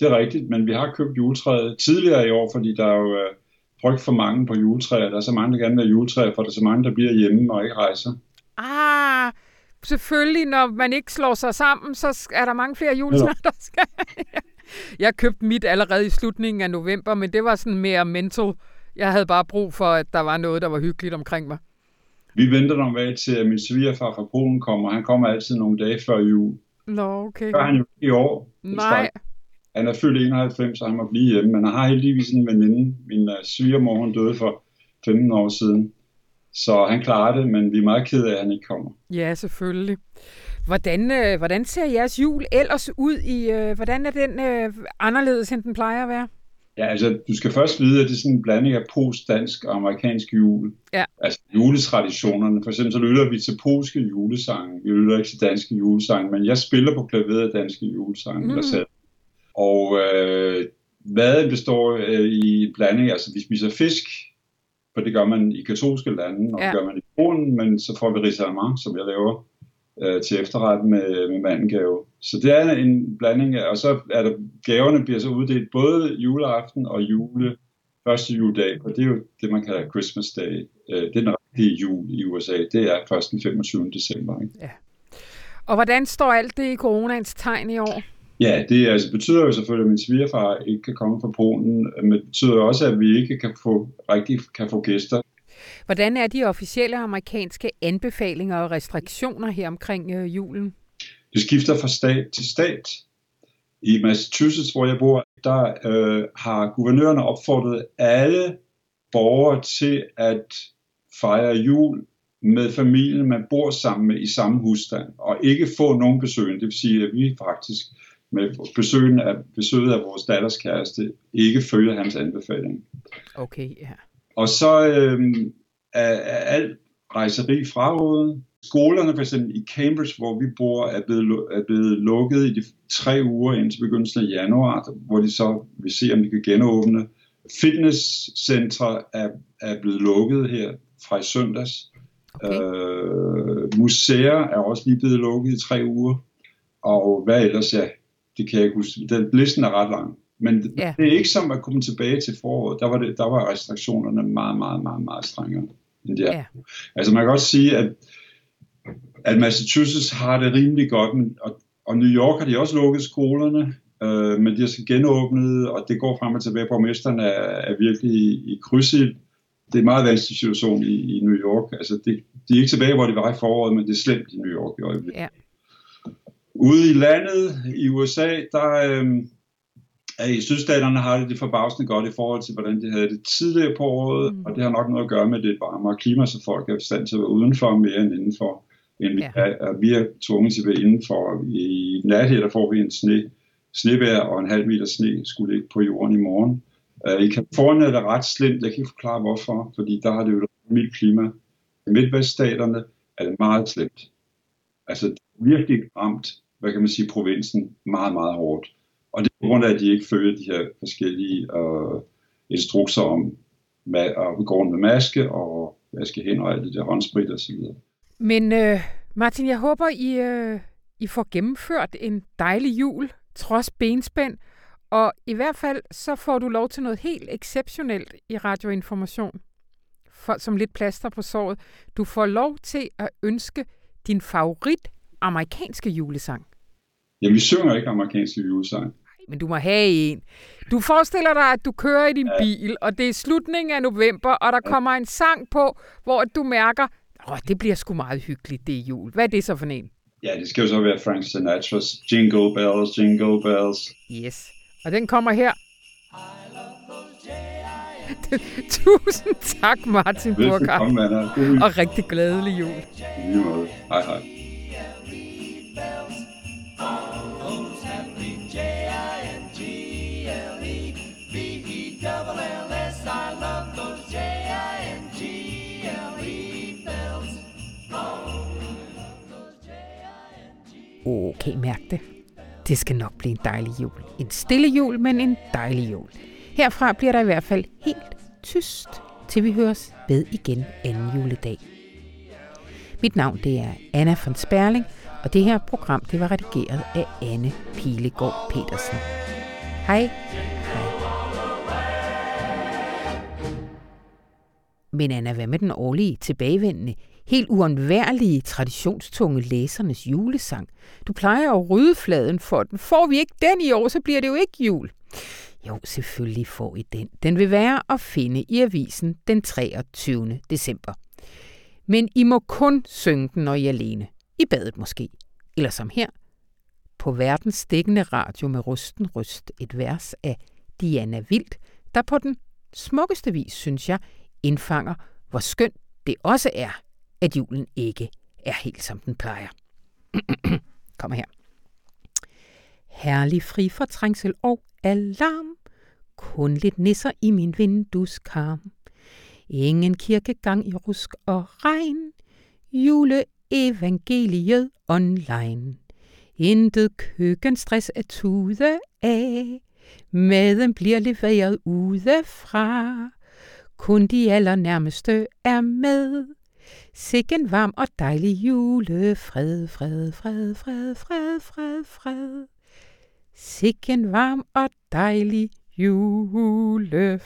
Det er rigtigt, men vi har købt juletræet tidligere i år, fordi der er jo øh, frygt for mange på juletræer. Der er så mange, der gerne vil have juletræer, for der er så mange, der bliver hjemme og ikke rejser. Ah, selvfølgelig, når man ikke slår sig sammen, så er der mange flere juletræer, [laughs] der skal. jeg købte mit allerede i slutningen af november, men det var sådan mere mental. Jeg havde bare brug for, at der var noget, der var hyggeligt omkring mig. Vi venter nok med til, at min svigerfar fra Polen kommer. Han kommer altid nogle dage før jul. Nå, okay. Gør han jo i år. Nej. Han er fyldt 91, så han må blive hjemme. Men han har heldigvis en veninde. Min uh, svigermor, hun døde for 15 år siden. Så han klarer det, men vi er meget ked af, at han ikke kommer. Ja, selvfølgelig. Hvordan, øh, hvordan ser jeres jul ellers ud? i? Øh, hvordan er den øh, anderledes, end den plejer at være? Ja, altså, du skal først vide, at det er sådan en blanding af polsk-dansk og amerikansk jul. Ja. Altså juletraditionerne. For eksempel så lytter vi til polske julesange. Vi lytter ikke til danske julesange, men jeg spiller på klaveret danske julesange. Mm. Selv. Og øh, maden består øh, i blanding, altså vi spiser fisk, for det gør man i katolske lande, og ja. det gør man i Polen, men så får vi risalemang, som jeg laver øh, til efterret med, med mandengave. Så det er en blanding af, og så er der, gaverne bliver så uddelt både juleaften og jule, første juledag, og det er jo det, man kalder Christmas Day. Øh, det er den rigtige jul i USA. Det er først den 25. december. Ikke? Ja. Og hvordan står alt det i coronaens tegn i år? Ja, det altså, betyder jo selvfølgelig, at min svigerfar ikke kan komme fra Polen, men det betyder også, at vi ikke kan få, rigtig kan få gæster. Hvordan er de officielle amerikanske anbefalinger og restriktioner her omkring øh, julen? Det skifter fra stat til stat. I Massachusetts, hvor jeg bor, der øh, har guvernørerne opfordret alle borgere til at fejre jul med familien, man bor sammen med i samme husstand, og ikke få nogen besøg. Det vil sige, at vi faktisk med besøgen af, besøget af vores datters kæreste ikke følger hans anbefaling. Okay, ja. Og så øh, er, er alt rejseri frarådet. Skolerne for eksempel i Cambridge, hvor vi bor, er blevet, er blevet lukket i de tre uger indtil begyndelsen af januar, hvor de så vil se, om de kan genåbne. Fitnesscentre er, er blevet lukket her fra i søndags. Okay. Øh, museer er også lige blevet lukket i tre uger. Og hvad ellers, ja, det kan jeg ikke huske. Den, listen er ret lang. Men ja. det er ikke som at komme tilbage til foråret. Der var, det, der var restriktionerne meget, meget, meget, meget strengere. End det er. Ja. Altså man kan også sige, at, at Massachusetts har det rimelig godt, men, og, og New York har de også lukket skolerne, øh, men de har så genåbnet, og det går frem og tilbage. Borgmesteren er, er virkelig i, i krydsild. Det er en meget vanskelig situation i, i New York. Altså det, de er ikke tilbage, hvor de var i foråret, men det er slemt i New York i øjeblikket. Ja. Ude i landet i USA, der øh, i sydstaterne har det det forbavsende godt i forhold til, hvordan de havde det tidligere på året, mm. og det har nok noget at gøre med det varmere klima, så folk er i stand til at være udenfor mere end indenfor. End vi, ja. er, vi er tvunget til at være indenfor. I nat her, der får vi en sne, snevejr og en halv meter sne skulle ligge på jorden i morgen. Uh, I Kalifornien er det ret slemt, jeg kan ikke forklare hvorfor, fordi der har det jo mildt klima. I midtveststaterne er det meget slemt. Altså virkelig ramt hvad kan man sige, provinsen meget, meget hårdt. Og det er på grund af, at de ikke følger de her forskellige øh, instrukser om at gå rundt med maske og vaske hænder og alt det der håndsprit og så videre. Men øh, Martin, jeg håber, I, øh, I får gennemført en dejlig jul, trods benspænd, og i hvert fald så får du lov til noget helt exceptionelt i radioinformation, for, som lidt plaster på såret. Du får lov til at ønske din favorit amerikanske julesang. Ja, vi synger ikke amerikanske julesang. Men du må have en. Du forestiller dig, at du kører i din ja. bil, og det er slutningen af november, og der ja. kommer en sang på, hvor du mærker, åh, det bliver sgu meget hyggeligt, det er jul. Hvad er det så for en? Ja, det skal jo så være Frank Sinatra's Jingle Bells, Jingle Bells. Yes, og den kommer her. [laughs] Tusind tak, Martin Burkhardt. Og rigtig glædelig jul. I lige måde. Hej hej. Kan I mærke det? Det skal nok blive en dejlig jul. En stille jul, men en dejlig jul. Herfra bliver der i hvert fald helt tyst, til vi høres ved igen anden juledag. Mit navn det er Anna von Sperling, og det her program det var redigeret af Anne Pilegaard Petersen. Hej. Hej. Men Anna, hvad med den årlige tilbagevendende helt uundværlige, traditionstunge læsernes julesang. Du plejer at rydde fladen for den. Får vi ikke den i år, så bliver det jo ikke jul. Jo, selvfølgelig får I den. Den vil være at finde i avisen den 23. december. Men I må kun synge den, når I er alene. I badet måske. Eller som her. På verdens dækkende radio med rusten røst et vers af Diana Vildt, der på den smukkeste vis, synes jeg, indfanger, hvor skønt det også er at julen ikke er helt som den plejer. [clears throat] Kom her. Herlig fri for trængsel og alarm. Kun lidt nisser i min vindueskarm. Ingen kirkegang i rusk og regn. Juleevangeliet online. Intet køkkenstress at tude af. Maden bliver leveret udefra. Kun de allernærmeste er med. Sikken varm og dejlig julefred, fred, fred, fred, fred, fred, fred. Sikken varm og dejlig julefred.